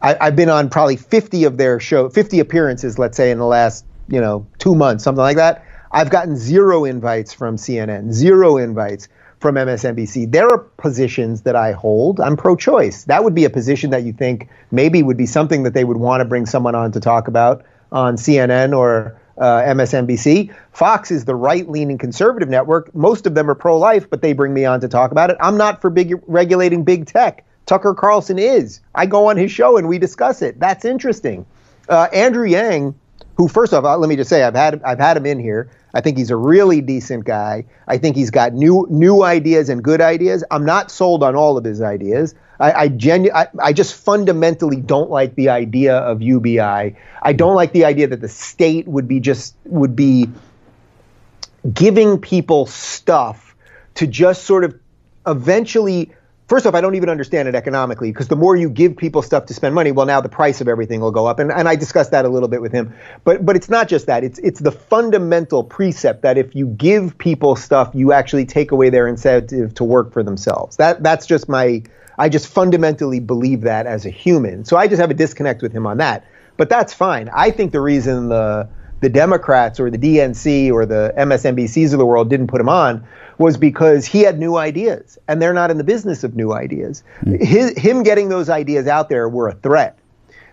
I, I've been on probably 50 of their show, 50 appearances, let's say, in the last you know two months, something like that. I've gotten zero invites from CNN, zero invites from MSNBC. There are positions that I hold. I'm pro choice. That would be a position that you think maybe would be something that they would want to bring someone on to talk about on CNN or uh, MSNBC. Fox is the right leaning conservative network. Most of them are pro life, but they bring me on to talk about it. I'm not for big regulating big tech. Tucker Carlson is. I go on his show and we discuss it. That's interesting. Uh, Andrew Yang, who first off, let me just say, I've had I've had him in here. I think he's a really decent guy. I think he's got new new ideas and good ideas. I'm not sold on all of his ideas. I I, genu- I, I just fundamentally don't like the idea of UBI. I don't like the idea that the state would be just would be giving people stuff to just sort of eventually First off, I don't even understand it economically because the more you give people stuff to spend money, well, now the price of everything will go up, and, and I discussed that a little bit with him. But but it's not just that; it's it's the fundamental precept that if you give people stuff, you actually take away their incentive to work for themselves. That that's just my I just fundamentally believe that as a human. So I just have a disconnect with him on that. But that's fine. I think the reason the the Democrats or the DNC or the MSNBCs of the world didn't put him on was because he had new ideas, and they're not in the business of new ideas. Mm. His, him getting those ideas out there were a threat.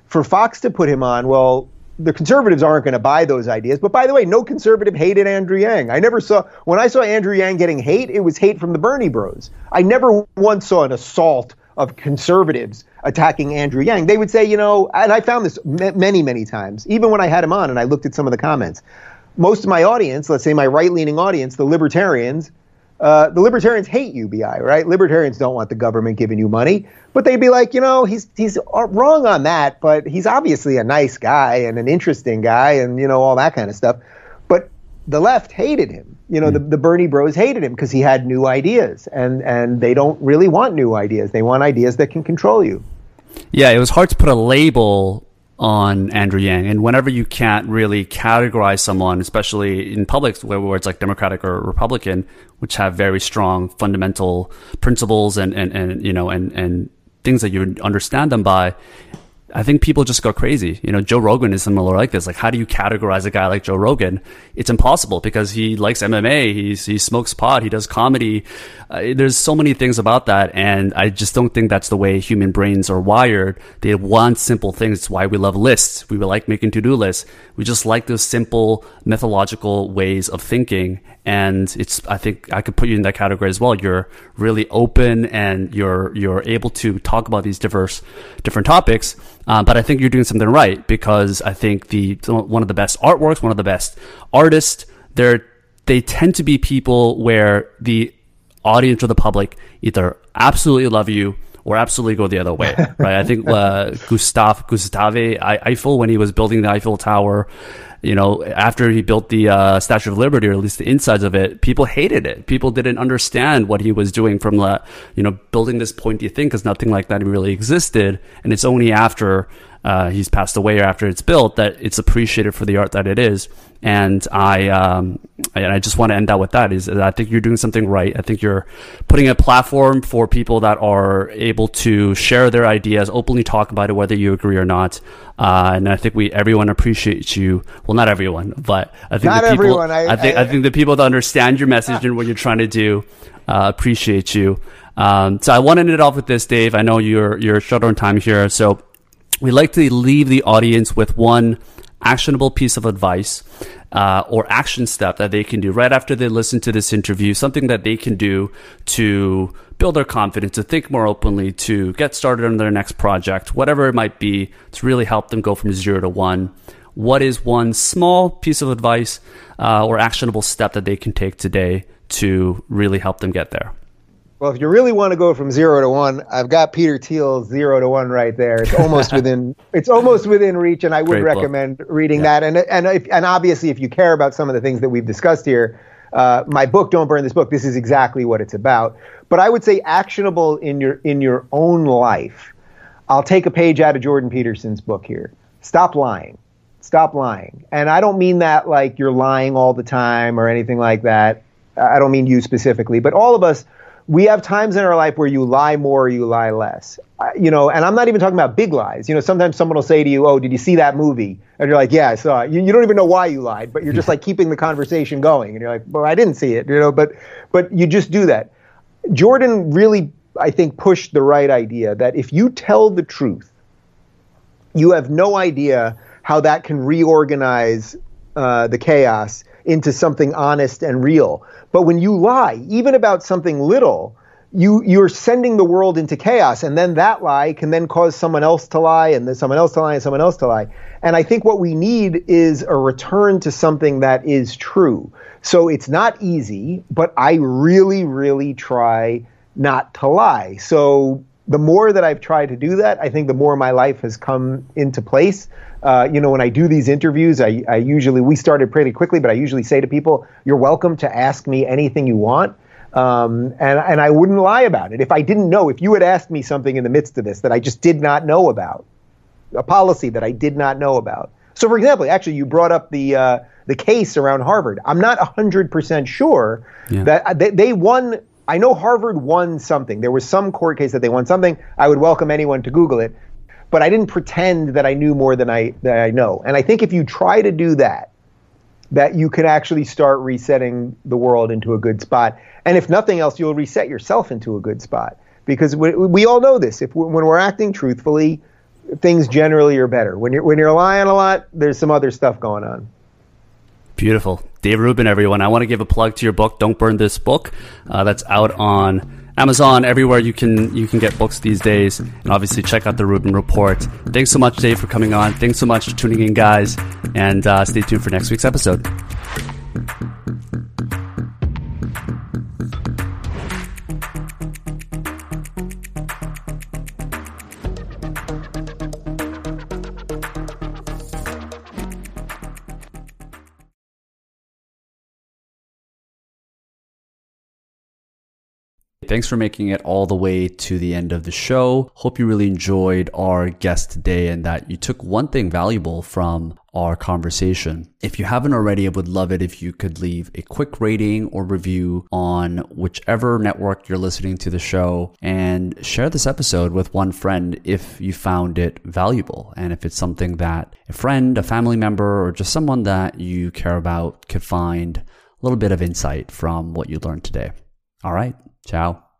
For Fox to put him on, well, the conservatives aren't going to buy those ideas. But by the way, no conservative hated Andrew Yang. I never saw, when I saw Andrew Yang getting hate, it was hate from the Bernie bros. I never once saw an assault of conservatives attacking Andrew Yang. They would say, you know, and I found this many, many times, even when I had him on and I looked at some of the comments. Most of my audience, let's say my right leaning audience, the libertarians, uh, the libertarians hate UBI, right? Libertarians don't want the government giving you money, but they'd be like, you know, he's he's wrong on that, but he's obviously a nice guy and an interesting guy, and you know all that kind of stuff. But the left hated him. You know, mm. the, the Bernie Bros hated him because he had new ideas, and and they don't really want new ideas. They want ideas that can control you. Yeah, it was hard to put a label on Andrew Yang. And whenever you can't really categorize someone, especially in public where, it's like Democratic or Republican, which have very strong fundamental principles and, and, and you know, and, and things that you understand them by, I think people just go crazy. You know, Joe Rogan is similar like this. Like, how do you categorize a guy like Joe Rogan? It's impossible because he likes MMA, he's, he smokes pot, he does comedy. Uh, there's so many things about that. And I just don't think that's the way human brains are wired. They want simple things. It's why we love lists. We like making to-do lists. We just like those simple methodological ways of thinking. And it's, I think I could put you in that category as well. You're really open and you're, you're able to talk about these diverse, different topics uh, but I think you're doing something right because I think the one of the best artworks, one of the best artists, they're they tend to be people where the audience or the public either absolutely love you or absolutely go the other way, *laughs* right? I think uh, Gustav Gustave Eiffel, when he was building the Eiffel Tower, you know, after he built the uh, Statue of Liberty, or at least the insides of it, people hated it. People didn't understand what he was doing from the, you know, building this pointy thing because nothing like that really existed. And it's only after uh, he's passed away or after it's built that it's appreciated for the art that it is. And I, um, and I just want to end out with that is I think you're doing something right. I think you're putting a platform for people that are able to share their ideas, openly talk about it, whether you agree or not. Uh, and I think we, everyone appreciates you. Well, not everyone, but I think not the people, everyone. I, I think, I, I, think the people that understand your message and what you're trying to do, uh, appreciate you. Um, so I want to end it off with this, Dave. I know you're, you're short on time here. So we like to leave the audience with one actionable piece of advice uh, or action step that they can do right after they listen to this interview, something that they can do to build their confidence, to think more openly, to get started on their next project, whatever it might be, to really help them go from zero to one. What is one small piece of advice uh, or actionable step that they can take today to really help them get there? Well, if you really want to go from zero to one, I've got Peter Thiel's zero to one right there. It's almost *laughs* within it's almost within reach, and I would Great recommend book. reading yeah. that. And and if, and obviously, if you care about some of the things that we've discussed here, uh, my book, "Don't Burn This Book," this is exactly what it's about. But I would say actionable in your in your own life. I'll take a page out of Jordan Peterson's book here. Stop lying. Stop lying. And I don't mean that like you're lying all the time or anything like that. I don't mean you specifically, but all of us we have times in our life where you lie more or you lie less. you know, and I'm not even talking about big lies. You know, sometimes someone will say to you, "Oh, did you see that movie?" And you're like, "Yeah, I saw it." You, you don't even know why you lied, but you're just like keeping the conversation going, and you're like, "Well, I didn't see it," you know. But but you just do that. Jordan really, I think, pushed the right idea that if you tell the truth, you have no idea how that can reorganize uh, the chaos into something honest and real. But when you lie, even about something little, you you're sending the world into chaos and then that lie can then cause someone else to lie and then someone else to lie and someone else to lie. And i think what we need is a return to something that is true. So it's not easy but i really really try not to lie. So the more that i've tried to do that i think the more my life has come into place uh, you know, when I do these interviews, I, I usually, we started pretty quickly, but I usually say to people, you're welcome to ask me anything you want. Um, and, and I wouldn't lie about it. If I didn't know, if you had asked me something in the midst of this that I just did not know about, a policy that I did not know about. So, for example, actually, you brought up the uh, the case around Harvard. I'm not 100% sure yeah. that uh, they, they won. I know Harvard won something. There was some court case that they won something. I would welcome anyone to Google it, but I didn't pretend that I knew more than I that I know. And I think if you try to do that, that you could actually start resetting the world into a good spot. And if nothing else, you'll reset yourself into a good spot. Because we, we all know this. If when we're acting truthfully, things generally are better. When you're when you're lying a lot, there's some other stuff going on. Beautiful, Dave Rubin, everyone. I want to give a plug to your book, "Don't Burn This Book." Uh, that's out on Amazon, everywhere you can you can get books these days, and obviously check out the Rubin Report. Thanks so much, Dave, for coming on. Thanks so much for tuning in, guys, and uh, stay tuned for next week's episode. Thanks for making it all the way to the end of the show. Hope you really enjoyed our guest today and that you took one thing valuable from our conversation. If you haven't already, I would love it if you could leave a quick rating or review on whichever network you're listening to the show and share this episode with one friend if you found it valuable. And if it's something that a friend, a family member, or just someone that you care about could find a little bit of insight from what you learned today. All right. Ciao.